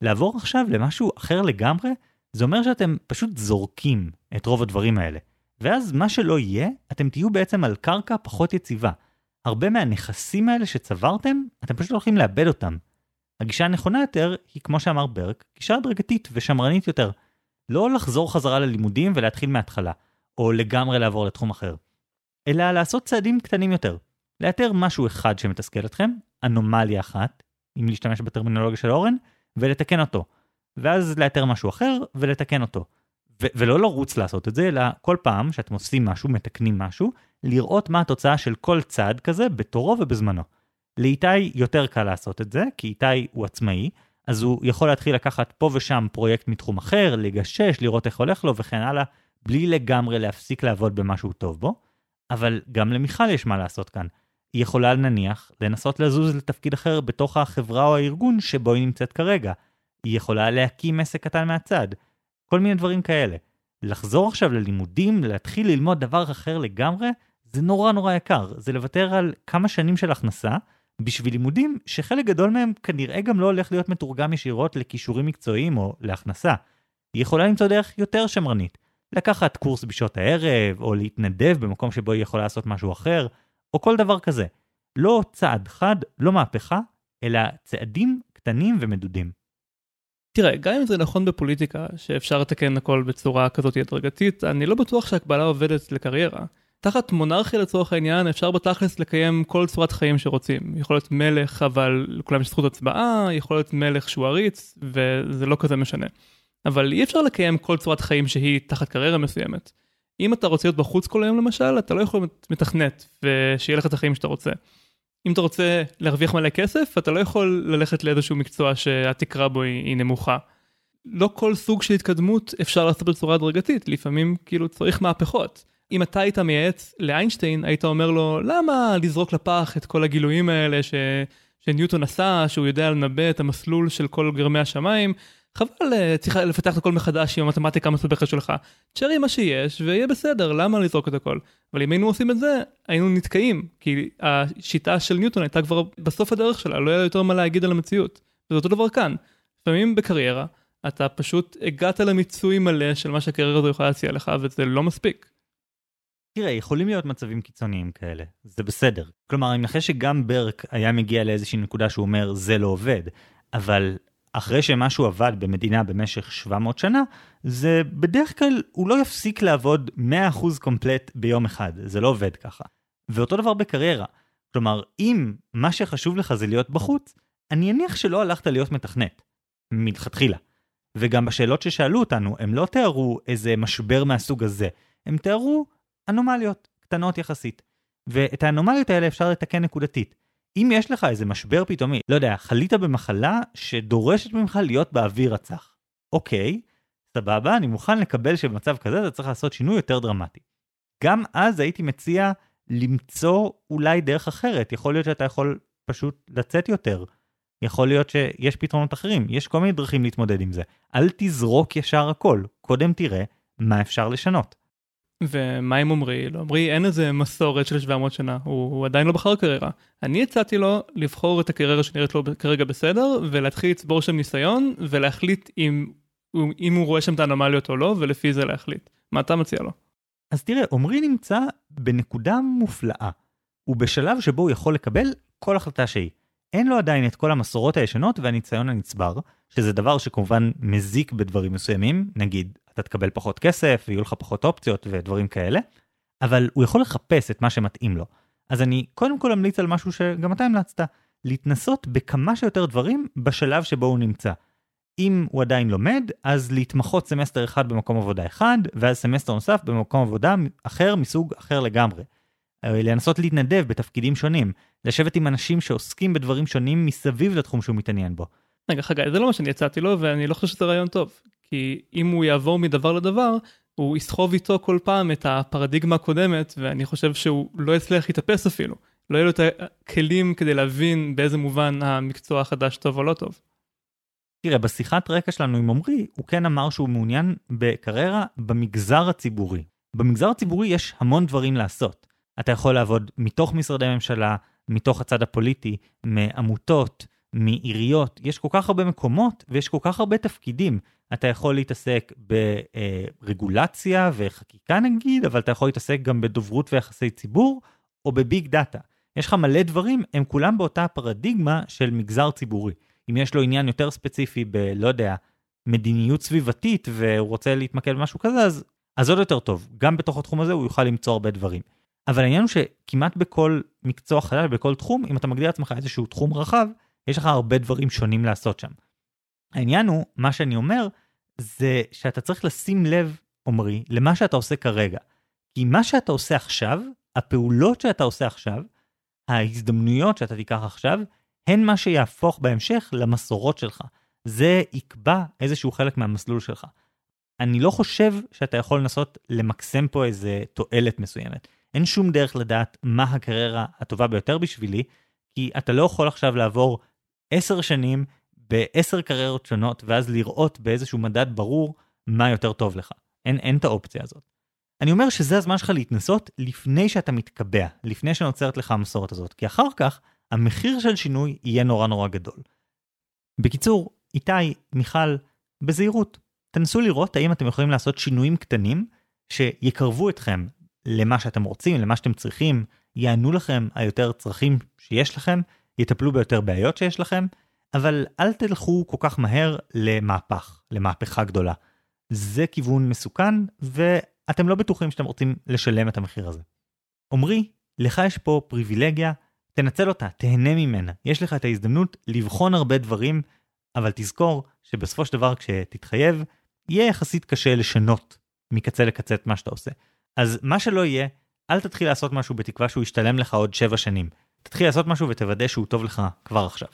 לעבור עכשיו למשהו אחר לגמרי, זה אומר שאתם פשוט זורקים את רוב הדברים האלה. ואז מה שלא יהיה, אתם תהיו בעצם על קרקע פחות יציבה. הרבה מהנכסים האלה שצברתם, אתם פשוט הולכים לאבד אותם. הגישה הנכונה יותר היא, כמו שאמר ברק, גישה הדרגתית ושמרנית יותר. לא לחזור חזרה ללימודים ולהתחיל מההתחלה, או לגמרי לעבור לתחום אחר, אלא לעשות צעדים קטנים יותר. לאתר משהו אחד שמתסכל אתכם, אנומליה אחת, אם להשתמש בטרמינולוגיה של אורן, ולתקן אותו. ואז לאתר משהו אחר ולתקן אותו. ו- ולא לרוץ לעשות את זה, אלא כל פעם שאתם עושים משהו, מתקנים משהו, לראות מה התוצאה של כל צעד כזה בתורו ובזמנו. לאיתי יותר קל לעשות את זה, כי איתי הוא עצמאי, אז הוא יכול להתחיל לקחת פה ושם פרויקט מתחום אחר, לגשש, לראות איך הולך לו וכן הלאה, בלי לגמרי להפסיק לעבוד במה שהוא טוב בו. אבל גם למיכל יש מה לעשות כאן. היא יכולה נניח לנסות לזוז לתפקיד אחר בתוך החברה או הארגון שבו היא נמצאת כרגע. היא יכולה להקים עסק קטן מהצד. כל מיני דברים כאלה. לחזור עכשיו ללימודים, להתחיל ללמוד דבר אחר לגמרי, זה נורא נורא יקר. זה לוותר על כמה שנים של הכנסה בשביל לימודים שחלק גדול מהם כנראה גם לא הולך להיות מתורגם ישירות לכישורים מקצועיים או להכנסה. היא יכולה למצוא דרך יותר שמרנית. לקחת קורס בשעות הערב, או להתנדב במקום שבו היא יכולה לעשות משהו אחר, או כל דבר כזה. לא צעד חד, לא מהפכה, אלא צעדים קטנים ומדודים. תראה, גם אם זה נכון בפוליטיקה, שאפשר לתקן הכל בצורה כזאת הדרגתית, אני לא בטוח שהקבלה עובדת לקריירה. תחת מונרכיה לצורך העניין, אפשר בתכלס לקיים כל צורת חיים שרוצים. יכול להיות מלך, אבל לכולם יש זכות הצבעה, יכול להיות מלך שהוא עריץ, וזה לא כזה משנה. אבל אי אפשר לקיים כל צורת חיים שהיא תחת קריירה מסוימת. אם אתה רוצה להיות בחוץ כל היום למשל, אתה לא יכול מתכנת ושיהיה לך את החיים שאתה רוצה. אם אתה רוצה להרוויח מלא כסף, אתה לא יכול ללכת לאיזשהו מקצוע שהתקרה בו היא, היא נמוכה. לא כל סוג של התקדמות אפשר לעשות בצורה הדרגתית, לפעמים כאילו צריך מהפכות. אם אתה היית מייעץ לאיינשטיין, היית אומר לו, למה לזרוק לפח את כל הגילויים האלה ש... שניוטון עשה, שהוא יודע לנבא את המסלול של כל גרמי השמיים, חבל, אה, צריך לפתח את הכל מחדש עם המתמטיקה המסובכת שלך. תשארי מה שיש ויהיה בסדר, למה לזרוק את הכל? אבל אם היינו עושים את זה, היינו נתקעים, כי השיטה של ניוטון הייתה כבר בסוף הדרך שלה, לא היה יותר מה להגיד על המציאות. וזה אותו דבר כאן. לפעמים בקריירה, אתה פשוט הגעת למיצוי מלא של מה שהקריירה הזו יכולה להציע לך, וזה לא מספיק. תראה, יכולים להיות מצבים קיצוניים כאלה, זה בסדר. כלומר, אני מנחש שגם ברק היה מגיע לאיזושהי נקודה שהוא אומר, זה לא עובד, אבל אחרי שמשהו עבד במדינה במשך 700 שנה, זה בדרך כלל, הוא לא יפסיק לעבוד 100% קומפלט ביום אחד, זה לא עובד ככה. ואותו דבר בקריירה. כלומר, אם מה שחשוב לך זה להיות בחוץ, אני אניח שלא הלכת להיות מתכנת. מלכתחילה. וגם בשאלות ששאלו אותנו, הם לא תיארו איזה משבר מהסוג הזה, הם תיארו אנומליות קטנות יחסית. ואת האנומליות האלה אפשר לתקן נקודתית. אם יש לך איזה משבר פתאומי, לא יודע, חלית במחלה שדורשת ממך להיות באוויר הצח. אוקיי, סבבה, אני מוכן לקבל שבמצב כזה אתה צריך לעשות שינוי יותר דרמטי. גם אז הייתי מציע למצוא אולי דרך אחרת, יכול להיות שאתה יכול פשוט לצאת יותר. יכול להיות שיש פתרונות אחרים, יש כל מיני דרכים להתמודד עם זה. אל תזרוק ישר הכל, קודם תראה מה אפשר לשנות. ומה עם עמרי? לעמרי אין איזה מסורת של 700 שנה, הוא, הוא עדיין לא בחר קריירה. אני הצעתי לו לבחור את הקריירה שנראית לו כרגע בסדר, ולהתחיל לצבור שם ניסיון, ולהחליט אם, אם הוא רואה שם את האנומליות או לא, ולפי זה להחליט. מה אתה מציע לו? אז תראה, עמרי נמצא בנקודה מופלאה. הוא בשלב שבו הוא יכול לקבל כל החלטה שהיא. אין לו עדיין את כל המסורות הישנות והניסיון הנצבר, שזה דבר שכמובן מזיק בדברים מסוימים, נגיד אתה תקבל פחות כסף ויהיו לך פחות אופציות ודברים כאלה, אבל הוא יכול לחפש את מה שמתאים לו. אז אני קודם כל אמליץ על משהו שגם אתה המלצת, להתנסות בכמה שיותר דברים בשלב שבו הוא נמצא. אם הוא עדיין לומד, אז להתמחות סמסטר אחד במקום עבודה אחד, ואז סמסטר נוסף במקום עבודה אחר מסוג אחר לגמרי. אה, לנסות להתנדב בתפקידים שונים, לשבת עם אנשים שעוסקים בדברים שונים מסביב לתחום שהוא מתעניין בו. רגע חגי, זה לא מה שאני הצעתי לו ואני לא חושב שזה רעיון טוב. כי אם הוא יעבור מדבר לדבר, הוא יסחוב איתו כל פעם את הפרדיגמה הקודמת, ואני חושב שהוא לא יצליח להתאפס אפילו. לא יהיו לו את הכלים כדי להבין באיזה מובן המקצוע החדש טוב או לא טוב. תראה, בשיחת רקע שלנו עם עמרי, הוא כן אמר שהוא מעוניין בקריירה במגזר הציבורי. במגזר הציבורי יש המון דברים לעשות. אתה יכול לעבוד מתוך משרדי ממשלה, מתוך הצד הפוליטי, מעמותות, מעיריות, יש כל כך הרבה מקומות ויש כל כך הרבה תפקידים. אתה יכול להתעסק ברגולציה וחקיקה נגיד, אבל אתה יכול להתעסק גם בדוברות ויחסי ציבור, או בביג דאטה. יש לך מלא דברים, הם כולם באותה פרדיגמה של מגזר ציבורי. אם יש לו עניין יותר ספציפי ב, לא יודע, מדיניות סביבתית והוא רוצה להתמקד במשהו כזה, אז, אז עוד יותר טוב. גם בתוך התחום הזה הוא יוכל למצוא הרבה דברים. אבל העניין הוא שכמעט בכל מקצוע חדש, בכל תחום, אם אתה מגדיר לעצמך איזשהו תחום רחב, יש לך הרבה דברים שונים לעשות שם. העניין הוא, מה שאני אומר, זה שאתה צריך לשים לב, עמרי, למה שאתה עושה כרגע. כי מה שאתה עושה עכשיו, הפעולות שאתה עושה עכשיו, ההזדמנויות שאתה תיקח עכשיו, הן מה שיהפוך בהמשך למסורות שלך. זה יקבע איזשהו חלק מהמסלול שלך. אני לא חושב שאתה יכול לנסות למקסם פה איזה תועלת מסוימת. אין שום דרך לדעת מה הקריירה הטובה ביותר בשבילי, כי אתה לא יכול עכשיו לעבור עשר שנים בעשר קריירות שונות, ואז לראות באיזשהו מדד ברור מה יותר טוב לך. אין, אין את האופציה הזאת. אני אומר שזה הזמן שלך להתנסות לפני שאתה מתקבע, לפני שנוצרת לך המסורת הזאת, כי אחר כך המחיר של שינוי יהיה נורא נורא גדול. בקיצור, איתי, מיכל, בזהירות, תנסו לראות האם אתם יכולים לעשות שינויים קטנים שיקרבו אתכם למה שאתם רוצים, למה שאתם צריכים, יענו לכם היותר צרכים שיש לכם, יטפלו ביותר בעיות שיש לכם, אבל אל תלכו כל כך מהר למהפך, למהפכה גדולה. זה כיוון מסוכן, ואתם לא בטוחים שאתם רוצים לשלם את המחיר הזה. עמרי, לך יש פה פריבילגיה, תנצל אותה, תהנה ממנה. יש לך את ההזדמנות לבחון הרבה דברים, אבל תזכור שבסופו של דבר כשתתחייב, יהיה יחסית קשה לשנות מקצה לקצה את מה שאתה עושה. אז מה שלא יהיה, אל תתחיל לעשות משהו בתקווה שהוא ישתלם לך עוד 7 שנים. תתחיל לעשות משהו ותוודא שהוא טוב לך כבר עכשיו.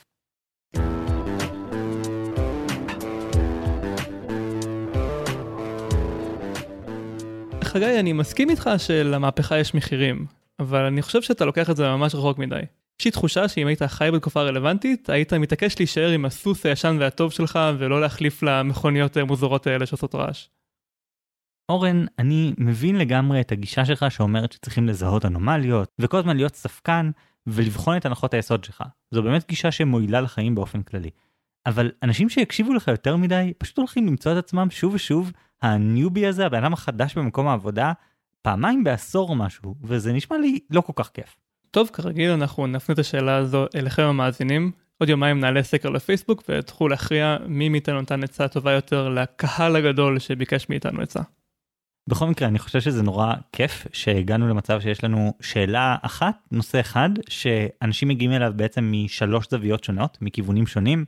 חגי, אני מסכים איתך שלמהפכה יש מחירים, אבל אני חושב שאתה לוקח את זה ממש רחוק מדי. יש לי תחושה שאם היית חי בתקופה רלוונטית, היית מתעקש להישאר עם הסוס הישן והטוב שלך, ולא להחליף למכוניות המוזרות האלה שעושות רעש. אורן, אני מבין לגמרי את הגישה שלך שאומרת שצריכים לזהות אנומליות, וכל הזמן להיות ספקן, ולבחון את הנחות היסוד שלך. זו באמת גישה שמועילה לחיים באופן כללי. אבל אנשים שיקשיבו לך יותר מדי, פשוט הולכים למצוא את עצמם שוב ושוב, הניובי הזה, הבן אדם החדש במקום העבודה, פעמיים בעשור משהו, וזה נשמע לי לא כל כך כיף. טוב, כרגיל אנחנו נפנה את השאלה הזו אליכם המאזינים. עוד יומיים נעלה סקר לפייסבוק ותוכלו להכריע מי מאיתנו נתן עצה טובה יותר לקהל הגדול שביקש מאיתנו עצה. בכל מקרה, אני חושב שזה נורא כיף שהגענו למצב שיש לנו שאלה אחת, נושא אחד, שאנשים מגיעים אליו בעצם משלוש זוויות שונות, מכיוונים שונים,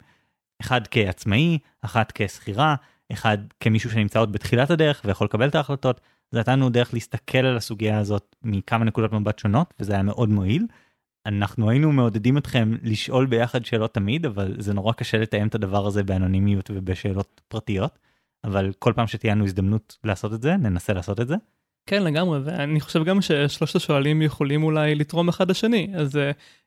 אחד כעצמאי, אחת כשכירה, אחד כמישהו שנמצא עוד בתחילת הדרך ויכול לקבל את ההחלטות. זה נתן לנו דרך להסתכל על הסוגיה הזאת מכמה נקודות מבט שונות, וזה היה מאוד מועיל. אנחנו היינו מעודדים אתכם לשאול ביחד שאלות תמיד, אבל זה נורא קשה לתאם את הדבר הזה באנונימיות ובשאלות פרטיות. אבל כל פעם שתהיה לנו הזדמנות לעשות את זה, ננסה לעשות את זה. כן לגמרי, ואני חושב גם ששלושת השואלים יכולים אולי לתרום אחד לשני, אז uh,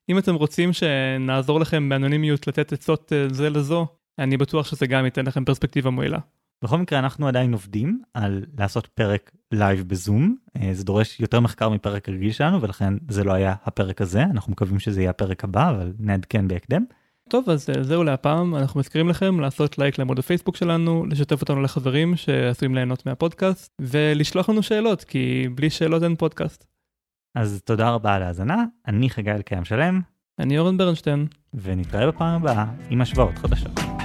אם אתם רוצים שנעזור לכם באנונימיות לתת עצות אה, זה לזו, אני בטוח שזה גם ייתן לכם פרספקטיבה מועילה. בכל מקרה אנחנו עדיין עובדים על לעשות פרק live בזום, אה, זה דורש יותר מחקר מפרק רגיל שלנו ולכן זה לא היה הפרק הזה, אנחנו מקווים שזה יהיה הפרק הבא, אבל נעדכן בהקדם. טוב, אז אה, זהו להפעם, אנחנו מזכירים לכם לעשות לייק לעמוד הפייסבוק שלנו, לשתף אותנו לחברים שעשויים ליהנות מהפודקאסט, ולשלוח לנו שאלות, כי בלי שאלות אין פודקאסט. אז תודה רבה על ההאזנה, אני חגי אלקיים שלם. אני אורן ברנשטיין. ונתראה בפעם הבאה עם השוואות חדשות.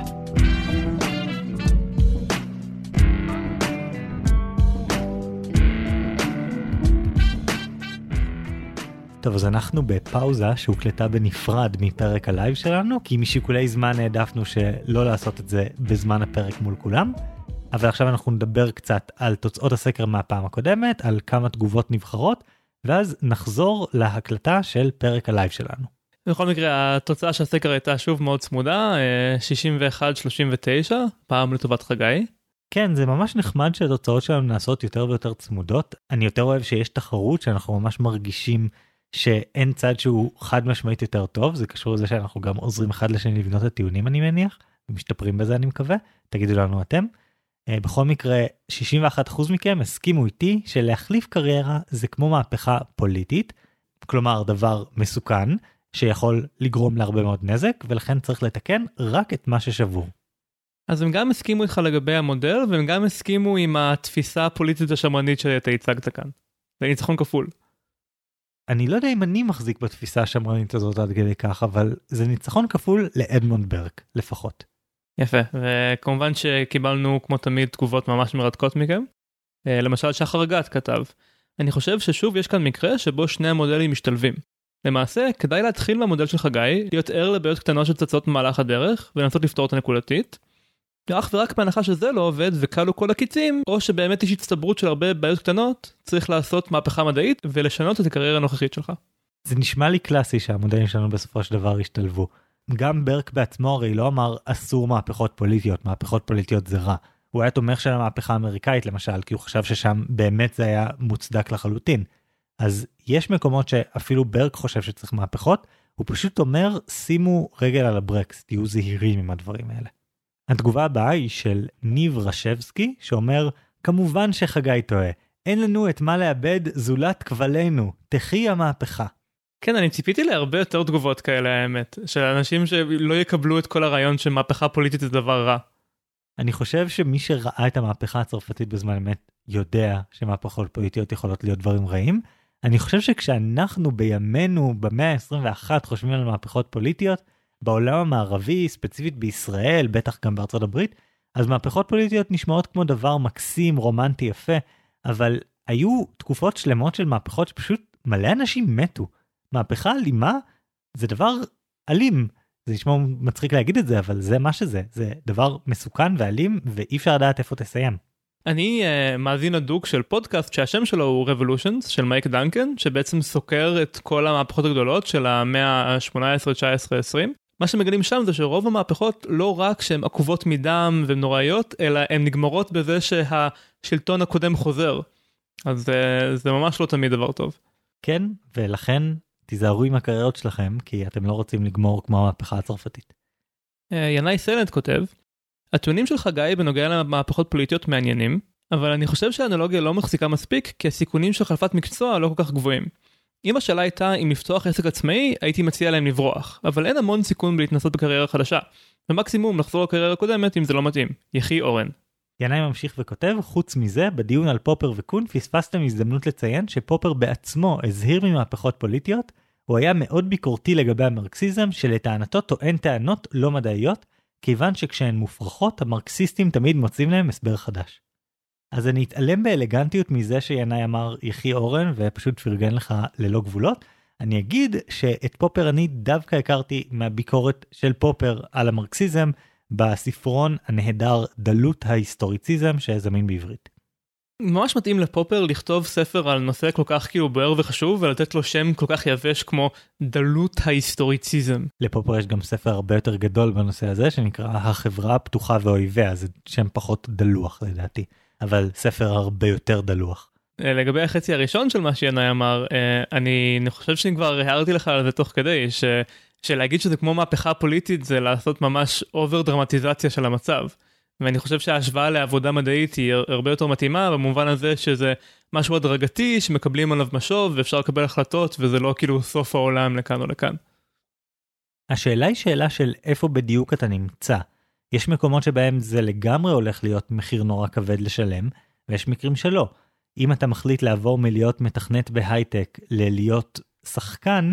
טוב, אז אנחנו בפאוזה שהוקלטה בנפרד מפרק הלייב שלנו, כי משיקולי זמן העדפנו שלא לעשות את זה בזמן הפרק מול כולם. אבל עכשיו אנחנו נדבר קצת על תוצאות הסקר מהפעם הקודמת, על כמה תגובות נבחרות, ואז נחזור להקלטה של פרק הלייב שלנו. בכל מקרה, התוצאה של הסקר הייתה שוב מאוד צמודה, 61-39, אה, פעם לטובת חגי. כן, זה ממש נחמד שהתוצאות שלנו נעשות יותר ויותר צמודות. אני יותר אוהב שיש תחרות, שאנחנו ממש מרגישים שאין צד שהוא חד משמעית יותר טוב זה קשור לזה שאנחנו גם עוזרים אחד לשני לבנות את הטיעונים אני מניח ומשתפרים בזה אני מקווה תגידו לנו אתם. אה, בכל מקרה 61% מכם הסכימו איתי שלהחליף קריירה זה כמו מהפכה פוליטית כלומר דבר מסוכן שיכול לגרום להרבה מאוד נזק ולכן צריך לתקן רק את מה ששבור. אז הם גם הסכימו איתך לגבי המודל והם גם הסכימו עם התפיסה הפוליטית השמרנית שאתה הצגת כאן. זה ניצחון כפול. אני לא יודע אם אני מחזיק בתפיסה השמרנית הזאת עד כדי כך, אבל זה ניצחון כפול לאדמונד ברק, לפחות. יפה, וכמובן שקיבלנו כמו תמיד תגובות ממש מרתקות מכם. אה, למשל שחר גת כתב, אני חושב ששוב יש כאן מקרה שבו שני המודלים משתלבים. למעשה, כדאי להתחיל מהמודל של חגי, להיות ער לבעיות קטנות שצצות במהלך הדרך, ולנסות לפתור אותה נקודתית, אך ורק בהנחה שזה לא עובד וכלו כל הקיצים, או שבאמת יש הצטברות של הרבה בעיות קטנות, צריך לעשות מהפכה מדעית ולשנות את הקריירה הנוכחית שלך. זה נשמע לי קלאסי שהמודלים שלנו בסופו של דבר השתלבו. גם ברק בעצמו הרי לא אמר אסור מהפכות פוליטיות, מהפכות פוליטיות זה רע. הוא היה תומך של המהפכה האמריקאית למשל, כי הוא חשב ששם באמת זה היה מוצדק לחלוטין. אז יש מקומות שאפילו ברק חושב שצריך מהפכות, הוא פשוט אומר שימו רגל על הברקס, תהיו זהירים עם הדברים האלה. התגובה הבאה היא של ניב רשבסקי שאומר כמובן שחגי טועה. אין לנו את מה לאבד זולת כבלנו. תחי המהפכה. כן, אני ציפיתי להרבה יותר תגובות כאלה האמת, של אנשים שלא יקבלו את כל הרעיון שמהפכה פוליטית זה דבר רע. אני חושב שמי שראה את המהפכה הצרפתית בזמן אמת יודע שמהפכות פוליטיות יכולות להיות דברים רעים. אני חושב שכשאנחנו בימינו במאה ה-21 חושבים על מהפכות פוליטיות, בעולם המערבי, ספציפית בישראל, בטח גם בארצות הברית, אז מהפכות פוליטיות נשמעות כמו דבר מקסים, רומנטי, יפה, אבל היו תקופות שלמות של מהפכות שפשוט מלא אנשים מתו. מהפכה אלימה זה דבר אלים. זה נשמע מצחיק להגיד את זה, אבל זה מה שזה. זה דבר מסוכן ואלים, ואי אפשר לדעת איפה תסיים. אני uh, מאזין הדוק של פודקאסט שהשם שלו הוא Revolutions של מייק דנקן, שבעצם סוקר את כל המהפכות הגדולות של המאה ה-18, 19, 20. מה שמגלים שם זה שרוב המהפכות לא רק שהן עקובות מדם ונוראיות, אלא הן נגמרות בזה שהשלטון הקודם חוזר. אז uh, זה ממש לא תמיד דבר טוב. כן, ולכן תיזהרו עם הקריירות שלכם, כי אתם לא רוצים לגמור כמו המהפכה הצרפתית. Uh, ינאי סלנט כותב, הטיעונים של חגי בנוגע למהפכות פוליטיות מעניינים, אבל אני חושב שהאנלוגיה לא מחזיקה מספיק, כי הסיכונים של חלפת מקצוע לא כל כך גבוהים. אם השאלה הייתה אם לפתוח עסק עצמאי, הייתי מציע להם לברוח, אבל אין המון סיכון בלהתנסות בקריירה חדשה. ומקסימום לחזור לקריירה הקודמת אם זה לא מתאים. יחי אורן. ינאי ממשיך וכותב, חוץ מזה, בדיון על פופר וקון פספסתם הזדמנות לציין שפופר בעצמו הזהיר ממהפכות פוליטיות, הוא היה מאוד ביקורתי לגבי המרקסיזם, שלטענתו טוען טענות לא מדעיות, כיוון שכשהן מופרכות, המרקסיסטים תמיד מוצאים להם הסבר חדש. אז אני אתעלם באלגנטיות מזה שינאי אמר יחי אורן ופשוט פרגן לך ללא גבולות. אני אגיד שאת פופר אני דווקא הכרתי מהביקורת של פופר על המרקסיזם בספרון הנהדר דלות ההיסטוריציזם שזמין בעברית. ממש מתאים לפופר לכתוב ספר על נושא כל כך כאילו בוער וחשוב ולתת לו שם כל כך יבש כמו דלות ההיסטוריציזם. לפופר יש גם ספר הרבה יותר גדול בנושא הזה שנקרא החברה הפתוחה ואויביה זה שם פחות דלוח לדעתי אבל ספר הרבה יותר דלוח. אה, לגבי החצי הראשון של מה שינאי אמר אה, אני חושב שאני כבר הערתי לך על זה תוך כדי ש... שלהגיד שזה כמו מהפכה פוליטית זה לעשות ממש אובר דרמטיזציה של המצב. ואני חושב שההשוואה לעבודה מדעית היא הרבה יותר מתאימה במובן הזה שזה משהו הדרגתי שמקבלים עליו משוב ואפשר לקבל החלטות וזה לא כאילו סוף העולם לכאן או לכאן. השאלה היא שאלה של איפה בדיוק אתה נמצא. יש מקומות שבהם זה לגמרי הולך להיות מחיר נורא כבד לשלם, ויש מקרים שלא. אם אתה מחליט לעבור מלהיות מתכנת בהייטק ללהיות שחקן,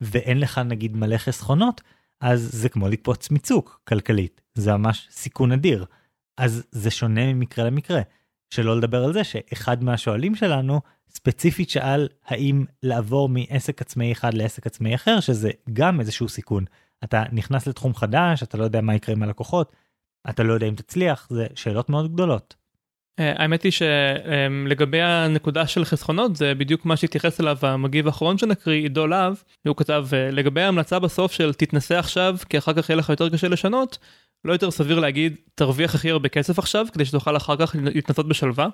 ואין לך נגיד מלא חסכונות, אז זה כמו לקפוץ מצוק כלכלית, זה ממש סיכון אדיר. אז זה שונה ממקרה למקרה. שלא לדבר על זה שאחד מהשואלים שלנו ספציפית שאל האם לעבור מעסק עצמאי אחד לעסק עצמאי אחר, שזה גם איזשהו סיכון. אתה נכנס לתחום חדש, אתה לא יודע מה יקרה עם הלקוחות, אתה לא יודע אם תצליח, זה שאלות מאוד גדולות. אה, האמת היא שלגבי הנקודה של חסכונות זה בדיוק מה שהתייחס אליו המגיב האחרון שנקריא עידו להב הוא כתב אה, לגבי ההמלצה בסוף של תתנסה עכשיו כי אחר כך יהיה לך יותר קשה לשנות לא יותר סביר להגיד תרוויח הכי הרבה כסף עכשיו כדי שתוכל אחר כך להתנסות בשלווה.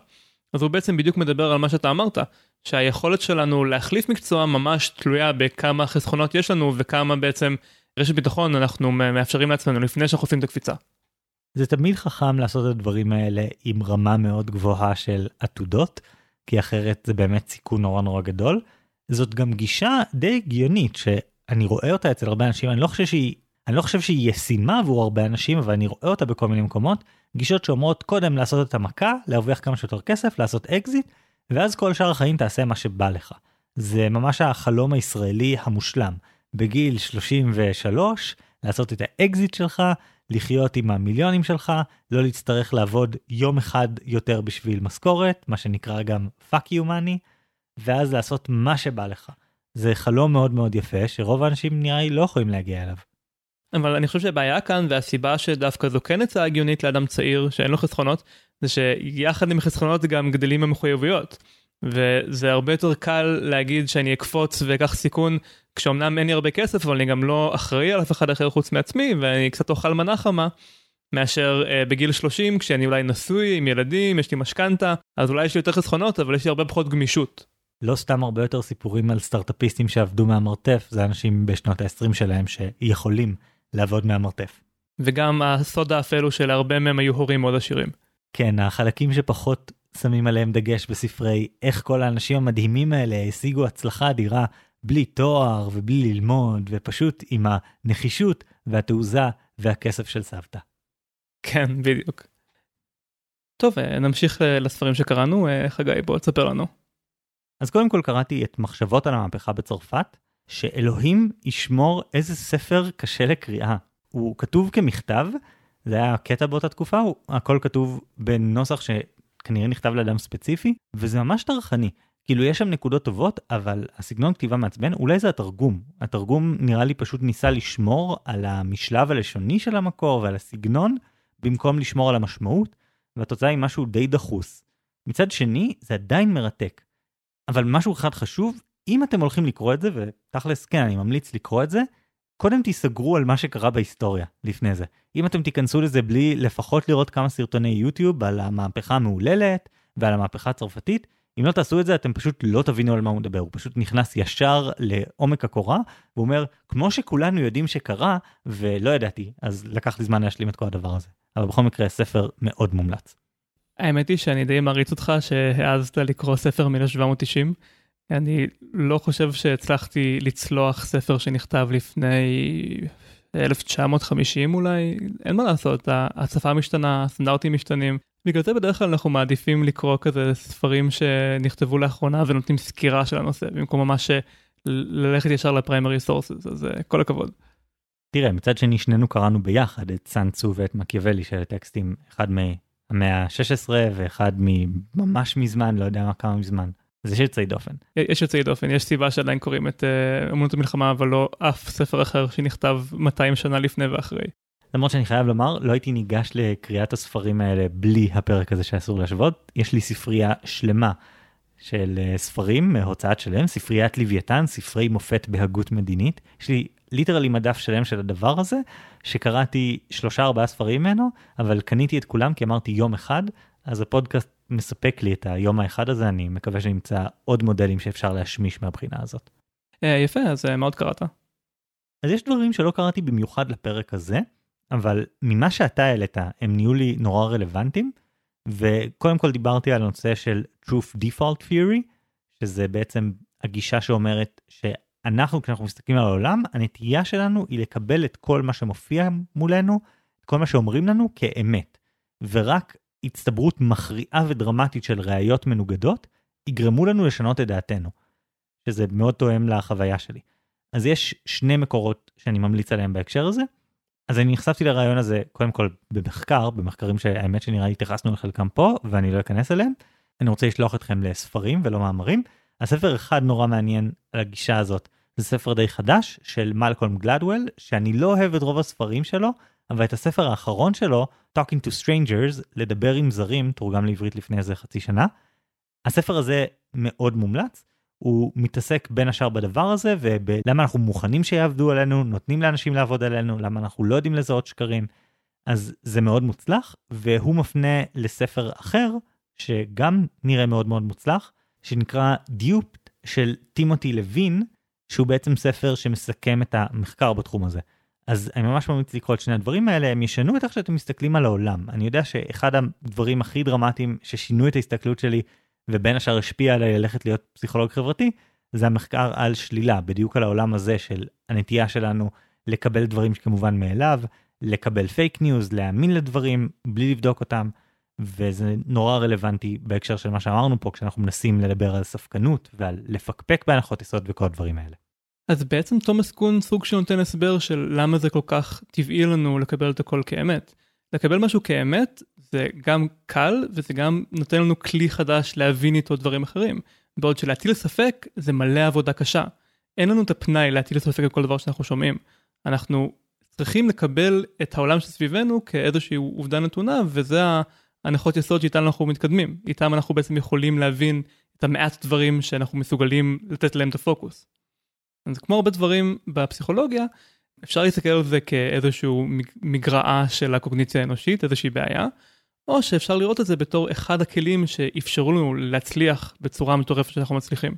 אז הוא בעצם בדיוק מדבר על מה שאתה אמרת שהיכולת שלנו להחליף מקצוע ממש תלויה בכמה חסכונות יש לנו וכמה בעצם רשת ביטחון אנחנו מאפשרים לעצמנו לפני שאנחנו עושים את הקפיצה. זה תמיד חכם לעשות את הדברים האלה עם רמה מאוד גבוהה של עתודות, כי אחרת זה באמת סיכון נורא נורא גדול. זאת גם גישה די הגיונית שאני רואה אותה אצל הרבה אנשים, אני לא חושב שהיא, אני לא חושב שהיא ישימה עבור הרבה אנשים, אבל אני רואה אותה בכל מיני מקומות, גישות שאומרות קודם לעשות את המכה, להרוויח כמה שיותר כסף, לעשות אקזיט, ואז כל שאר החיים תעשה מה שבא לך. זה ממש החלום הישראלי המושלם. בגיל 33, לעשות את האקזיט שלך, לחיות עם המיליונים שלך, לא להצטרך לעבוד יום אחד יותר בשביל משכורת, מה שנקרא גם fuck you money, ואז לעשות מה שבא לך. זה חלום מאוד מאוד יפה, שרוב האנשים נראה לי לא יכולים להגיע אליו. אבל אני חושב שהבעיה כאן והסיבה שדווקא זו כן הצעה הגיונית לאדם צעיר שאין לו חסכונות, זה שיחד עם חסכונות גם גדלים המחויבויות. וזה הרבה יותר קל להגיד שאני אקפוץ ואקח סיכון כשאומנם אין לי הרבה כסף אבל אני גם לא אחראי על אף אחד אחר חוץ מעצמי ואני קצת אוכל מנה חמה. מאשר uh, בגיל 30 כשאני אולי נשוי עם ילדים יש לי משכנתה אז אולי יש לי יותר חסכונות אבל יש לי הרבה פחות גמישות. לא סתם הרבה יותר סיפורים על סטארטאפיסטים שעבדו מהמרתף זה אנשים בשנות ה-20 שלהם שיכולים לעבוד מהמרתף. וגם הסוד האפל הוא שלהרבה מהם היו הורים מאוד עשירים. כן החלקים שפחות שמים עליהם דגש בספרי איך כל האנשים המדהימים האלה השיגו הצלחה אדירה בלי תואר ובלי ללמוד, ופשוט עם הנחישות והתעוזה והכסף של סבתא. כן, בדיוק. טוב, אה, נמשיך לספרים שקראנו. אה, חגי, בוא תספר לנו. אז קודם כל קראתי את מחשבות על המהפכה בצרפת, שאלוהים ישמור איזה ספר קשה לקריאה. הוא כתוב כמכתב, זה היה קטע באותה תקופה, הוא, הכל כתוב בנוסח שכנראה נכתב לאדם ספציפי, וזה ממש טרחני. כאילו יש שם נקודות טובות, אבל הסגנון כתיבה מעצבן, אולי זה התרגום. התרגום נראה לי פשוט ניסה לשמור על המשלב הלשוני של המקור ועל הסגנון, במקום לשמור על המשמעות, והתוצאה היא משהו די דחוס. מצד שני, זה עדיין מרתק. אבל משהו אחד חשוב, אם אתם הולכים לקרוא את זה, ותכלס כן, אני ממליץ לקרוא את זה, קודם תיסגרו על מה שקרה בהיסטוריה לפני זה. אם אתם תיכנסו לזה בלי לפחות לראות כמה סרטוני יוטיוב על המהפכה המהוללת ועל המהפכה הצרפתית, אם לא תעשו את זה אתם פשוט לא תבינו על מה הוא מדבר, הוא פשוט נכנס ישר לעומק הקורה, והוא אומר, כמו שכולנו יודעים שקרה, ולא ידעתי, אז לקח לי זמן להשלים את כל הדבר הזה. אבל בכל מקרה, ספר מאוד מומלץ. האמת היא שאני די מעריץ אותך שהעזת לקרוא ספר מ-1790. אני לא חושב שהצלחתי לצלוח ספר שנכתב לפני 1950 אולי, אין מה לעשות, השפה משתנה, הסטנדרטים משתנים. בגלל זה בדרך כלל אנחנו מעדיפים לקרוא כזה ספרים שנכתבו לאחרונה ונותנים סקירה של הנושא, במקום ממש ללכת ישר ל primary sources, אז אה, כל הכבוד. תראה, מצד שני שנינו קראנו ביחד את סאן צו ואת מקיאוולי של הטקסטים, אחד מהמאה ה-16 ואחד ממש מזמן, לא יודע מה כמה מזמן. אז יש יוצאי דופן. יש יוצאי דופן, יש סיבה שעדיין קוראים את אה, אומנות המלחמה, אבל לא אף ספר אחר שנכתב 200 שנה לפני ואחרי. למרות שאני חייב לומר, לא הייתי ניגש לקריאת הספרים האלה בלי הפרק הזה שאסור להשוות. יש לי ספרייה שלמה של uh, ספרים מהוצאת שלם, ספריית לוויתן, ספרי מופת בהגות מדינית. יש לי ליטרלי מדף שלם של הדבר הזה, שקראתי שלושה ארבעה ספרים ממנו, אבל קניתי את כולם כי אמרתי יום אחד, אז הפודקאסט מספק לי את היום האחד הזה, אני מקווה שנמצא עוד מודלים שאפשר להשמיש מהבחינה הזאת. אה, יפה, אז אה, מה עוד קראת? אז יש דברים שלא קראתי במיוחד לפרק הזה, אבל ממה שאתה העלית, הם נהיו לי נורא רלוונטיים, וקודם כל דיברתי על הנושא של Truth Default Theory, שזה בעצם הגישה שאומרת שאנחנו, כשאנחנו מסתכלים על העולם, הנטייה שלנו היא לקבל את כל מה שמופיע מולנו, כל מה שאומרים לנו כאמת. ורק הצטברות מכריעה ודרמטית של ראיות מנוגדות, יגרמו לנו לשנות את דעתנו, שזה מאוד תואם לחוויה שלי. אז יש שני מקורות שאני ממליץ עליהם בהקשר הזה. אז אני נחשפתי לרעיון הזה קודם כל במחקר, במחקרים שהאמת שנראה לי התייחסנו לחלקם פה ואני לא אכנס אליהם. אני רוצה לשלוח אתכם לספרים ולא מאמרים. הספר אחד נורא מעניין על הגישה הזאת, זה ספר די חדש של מלקולם גלדוול, שאני לא אוהב את רוב הספרים שלו, אבל את הספר האחרון שלו, Talking to Strangers, לדבר עם זרים, תורגם לעברית לפני איזה חצי שנה. הספר הזה מאוד מומלץ, הוא מתעסק בין השאר בדבר הזה ולמה אנחנו מוכנים שיעבדו עלינו, נותנים לאנשים לעבוד עלינו, למה אנחנו לא יודעים לזהות שקרים. אז זה מאוד מוצלח, והוא מפנה לספר אחר, שגם נראה מאוד מאוד מוצלח, שנקרא דיופט של טימותי לוין, שהוא בעצם ספר שמסכם את המחקר בתחום הזה. אז אני ממש ממליץ לקרוא את שני הדברים האלה, הם ישנו את איך שאתם מסתכלים על העולם. אני יודע שאחד הדברים הכי דרמטיים ששינו את ההסתכלות שלי, ובין השאר השפיע עליי ללכת להיות פסיכולוג חברתי, זה המחקר על שלילה, בדיוק על העולם הזה של הנטייה שלנו לקבל דברים כמובן מאליו, לקבל פייק ניוז, להאמין לדברים בלי לבדוק אותם, וזה נורא רלוונטי בהקשר של מה שאמרנו פה, כשאנחנו מנסים לדבר על ספקנות ועל לפקפק בהנחות יסוד וכל הדברים האלה. אז בעצם תומאס קון סוג של נותן הסבר של למה זה כל כך טבעי לנו לקבל את הכל כאמת. לקבל משהו כאמת זה גם קל וזה גם נותן לנו כלי חדש להבין איתו דברים אחרים. בעוד שלהטיל ספק זה מלא עבודה קשה. אין לנו את הפנאי להטיל ספק על כל דבר שאנחנו שומעים. אנחנו צריכים לקבל את העולם שסביבנו כאיזושהי עובדה נתונה וזה ההנחות יסוד שאיתן אנחנו מתקדמים. איתם אנחנו בעצם יכולים להבין את המעט דברים שאנחנו מסוגלים לתת להם את הפוקוס. אז כמו הרבה דברים בפסיכולוגיה, אפשר להסתכל על זה כאיזשהו מגרעה של הקוגניציה האנושית, איזושהי בעיה, או שאפשר לראות את זה בתור אחד הכלים שאפשרו לנו להצליח בצורה מטורפת שאנחנו מצליחים.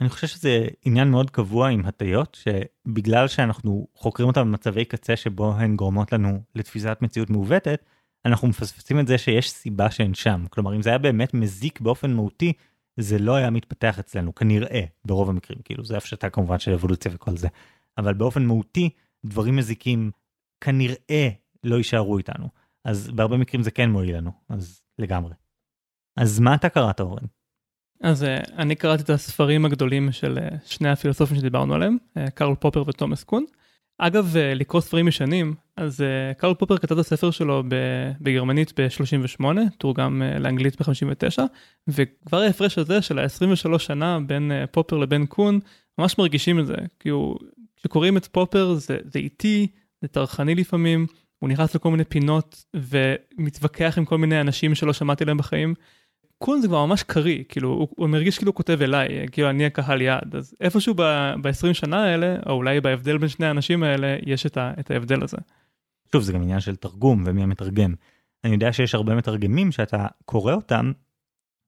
אני חושב שזה עניין מאוד קבוע עם הטיות, שבגלל שאנחנו חוקרים אותן במצבי קצה שבו הן גורמות לנו לתפיסת מציאות מעוותת, אנחנו מפספסים את זה שיש סיבה שהן שם. כלומר, אם זה היה באמת מזיק באופן מהותי, זה לא היה מתפתח אצלנו, כנראה, ברוב המקרים. כאילו, זה הפשטה כמובן של אבולוציה וכל זה. אבל באופן מהותי, דברים מזיקים כנראה לא יישארו איתנו. אז בהרבה מקרים זה כן מועיל לנו, אז לגמרי. אז מה אתה קראת, אורן? אז uh, אני קראתי את הספרים הגדולים של uh, שני הפילוסופים שדיברנו עליהם, uh, קרל פופר ותומאס קון. אגב, uh, לקרוא ספרים ישנים, אז uh, קרל פופר כתב את הספר שלו בגרמנית ב-38, תורגם uh, לאנגלית ב-59, וכבר ההפרש הזה של ה-23 שנה בין פופר לבין קון, ממש מרגישים את זה, כי הוא, כשקוראים את פופר זה, זה איטי, זה טרחני לפעמים, הוא נכנס לכל מיני פינות ומתווכח עם כל מיני אנשים שלא שמעתי להם בחיים. קון זה כבר ממש קריא, כאילו, הוא, הוא מרגיש כאילו הוא כותב אליי, כאילו אני הקהל יעד, אז איפשהו ב-20 שנה האלה, או אולי בהבדל בין שני האנשים האלה, יש את, ה, את ההבדל הזה. שוב, זה גם עניין של תרגום ומי המתרגם. אני יודע שיש הרבה מתרגמים שאתה קורא אותם,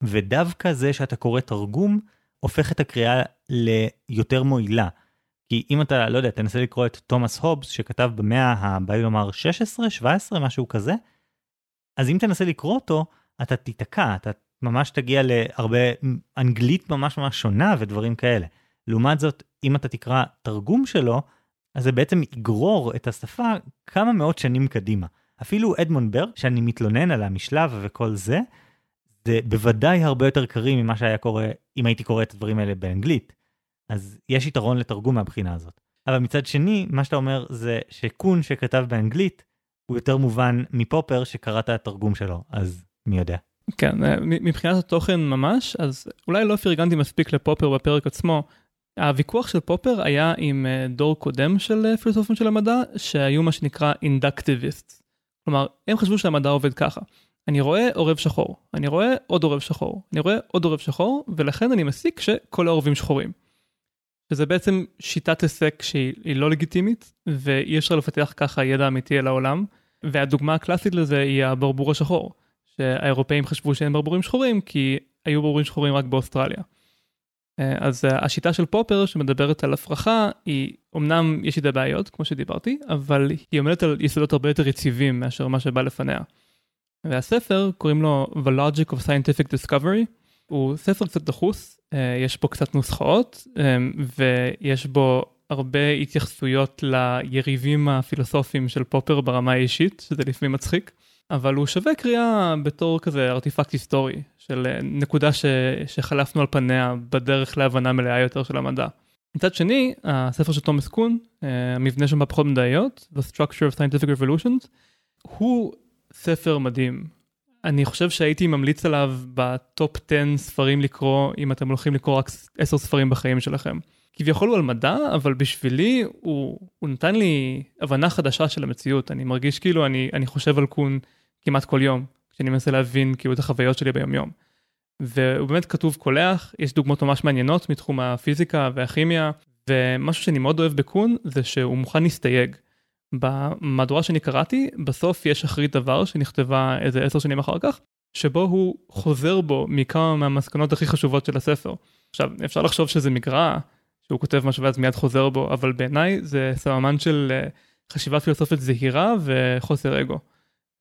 ודווקא זה שאתה קורא תרגום, הופך את הקריאה ליותר מועילה. כי אם אתה, לא יודע, תנסה לקרוא את תומאס הובס, שכתב במאה הבא לומר 16, 17, משהו כזה, אז אם תנסה לקרוא אותו, אתה תיתקע, אתה ממש תגיע להרבה אנגלית ממש ממש שונה ודברים כאלה. לעומת זאת, אם אתה תקרא תרגום שלו, אז זה בעצם יגרור את השפה כמה מאות שנים קדימה. אפילו אדמונד ברג, שאני מתלונן על המשלב וכל זה, זה בוודאי הרבה יותר קריא ממה שהיה קורה אם הייתי קורא את הדברים האלה באנגלית. אז יש יתרון לתרגום מהבחינה הזאת. אבל מצד שני, מה שאתה אומר זה שקון שכתב באנגלית, הוא יותר מובן מפופר שקראת את התרגום שלו, אז מי יודע. כן, אה, מבחינת התוכן ממש, אז אולי לא פרגנתי מספיק לפופר בפרק עצמו. הוויכוח של פופר היה עם אה, דור קודם של אה, פילוסופים של המדע, שהיו מה שנקרא אינדקטיביסט. כלומר, הם חשבו שהמדע עובד ככה. אני רואה עורב שחור, אני רואה עוד עורב שחור, אני רואה עוד עורב שחור, ולכן אני מסיק שכל העורבים שחורים. שזה בעצם שיטת היסק שהיא לא לגיטימית, ואי אפשר לפתח ככה ידע אמיתי על העולם, והדוגמה הקלאסית לזה היא הברבור השחור. שהאירופאים חשבו שאין ברבורים שחורים כי היו ברבורים שחורים רק באוסטרליה. אה, אז אה, השיטה של פופר שמדברת על הפרחה היא אמנם יש איתה בעיות כמו שדיברתי אבל היא עומדת על יסודות הרבה יותר יציבים מאשר מה שבא לפניה. והספר קוראים לו The Logic of Scientific Discovery הוא ספר קצת דחוס אה, יש פה קצת נוסחאות ויש בו הרבה התייחסויות ליריבים הפילוסופיים של פופר ברמה האישית שזה לפעמים מצחיק. אבל הוא שווה קריאה בתור כזה ארטיפקט היסטורי של אה, נקודה ש... שחלפנו על פניה בדרך להבנה מלאה יותר של המדע. מצד שני, הספר של תומאס קון, אה, המבנה של מהפכות מדעיות, The Structure of Scientific Revolutions, הוא ספר מדהים. אני חושב שהייתי ממליץ עליו בטופ 10 ספרים לקרוא, אם אתם הולכים לקרוא רק 10 ספרים בחיים שלכם. כביכול הוא על מדע, אבל בשבילי הוא, הוא נתן לי הבנה חדשה של המציאות. אני מרגיש כאילו אני, אני חושב על קון כמעט כל יום, כשאני מנסה להבין כאילו את החוויות שלי ביום יום. והוא באמת כתוב קולח, יש דוגמאות ממש מעניינות מתחום הפיזיקה והכימיה, ומשהו שאני מאוד אוהב בקון זה שהוא מוכן להסתייג. במהדורה שאני קראתי, בסוף יש אחרית דבר שנכתבה איזה עשר שנים אחר כך, שבו הוא חוזר בו מכמה מהמסקנות הכי חשובות של הספר. עכשיו, אפשר לחשוב שזה מגרע, שהוא כותב משהו ואז מיד חוזר בו, אבל בעיניי זה סממן של אה, חשיבה פילוסופית זהירה וחוסר אגו.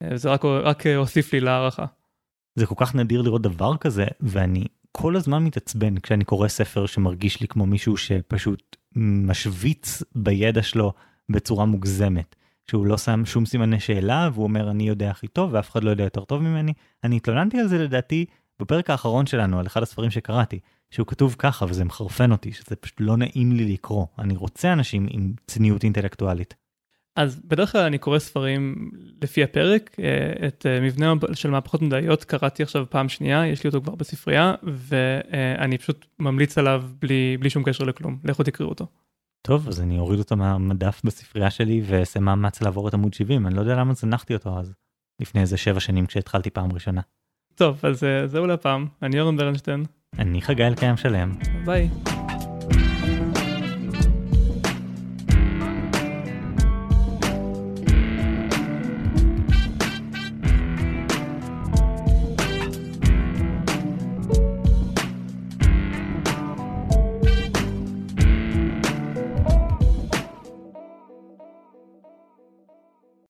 אה, זה רק, רק הוסיף לי להערכה. זה כל כך נדיר לראות דבר כזה, ואני כל הזמן מתעצבן כשאני קורא ספר שמרגיש לי כמו מישהו שפשוט משוויץ בידע שלו בצורה מוגזמת. שהוא לא שם שום סימני שאלה והוא אומר אני יודע הכי טוב ואף אחד לא יודע יותר טוב ממני. אני התלוננתי על זה לדעתי בפרק האחרון שלנו על אחד הספרים שקראתי, שהוא כתוב ככה וזה מחרפן אותי, שזה פשוט לא נעים לי לקרוא. אני רוצה אנשים עם צניעות אינטלקטואלית. אז בדרך כלל אני קורא ספרים לפי הפרק, אה, את אה, מבנה של מהפכות מדעיות קראתי עכשיו פעם שנייה, יש לי אותו כבר בספרייה, ואני פשוט ממליץ עליו בלי, בלי שום קשר לכלום, לכו תקראו אותו. טוב, אז אני אוריד אותו מהמדף בספרייה שלי ואעשה מאמץ לעבור את עמוד 70, אני לא יודע למה זנחתי אותו אז, לפני איזה שבע שנים כשהתחלתי פעם ראשונה. טוב, אז אה, זהו לפעם, אני אורן ברנשטיין. אני חגי אלקיים שלם. ביי.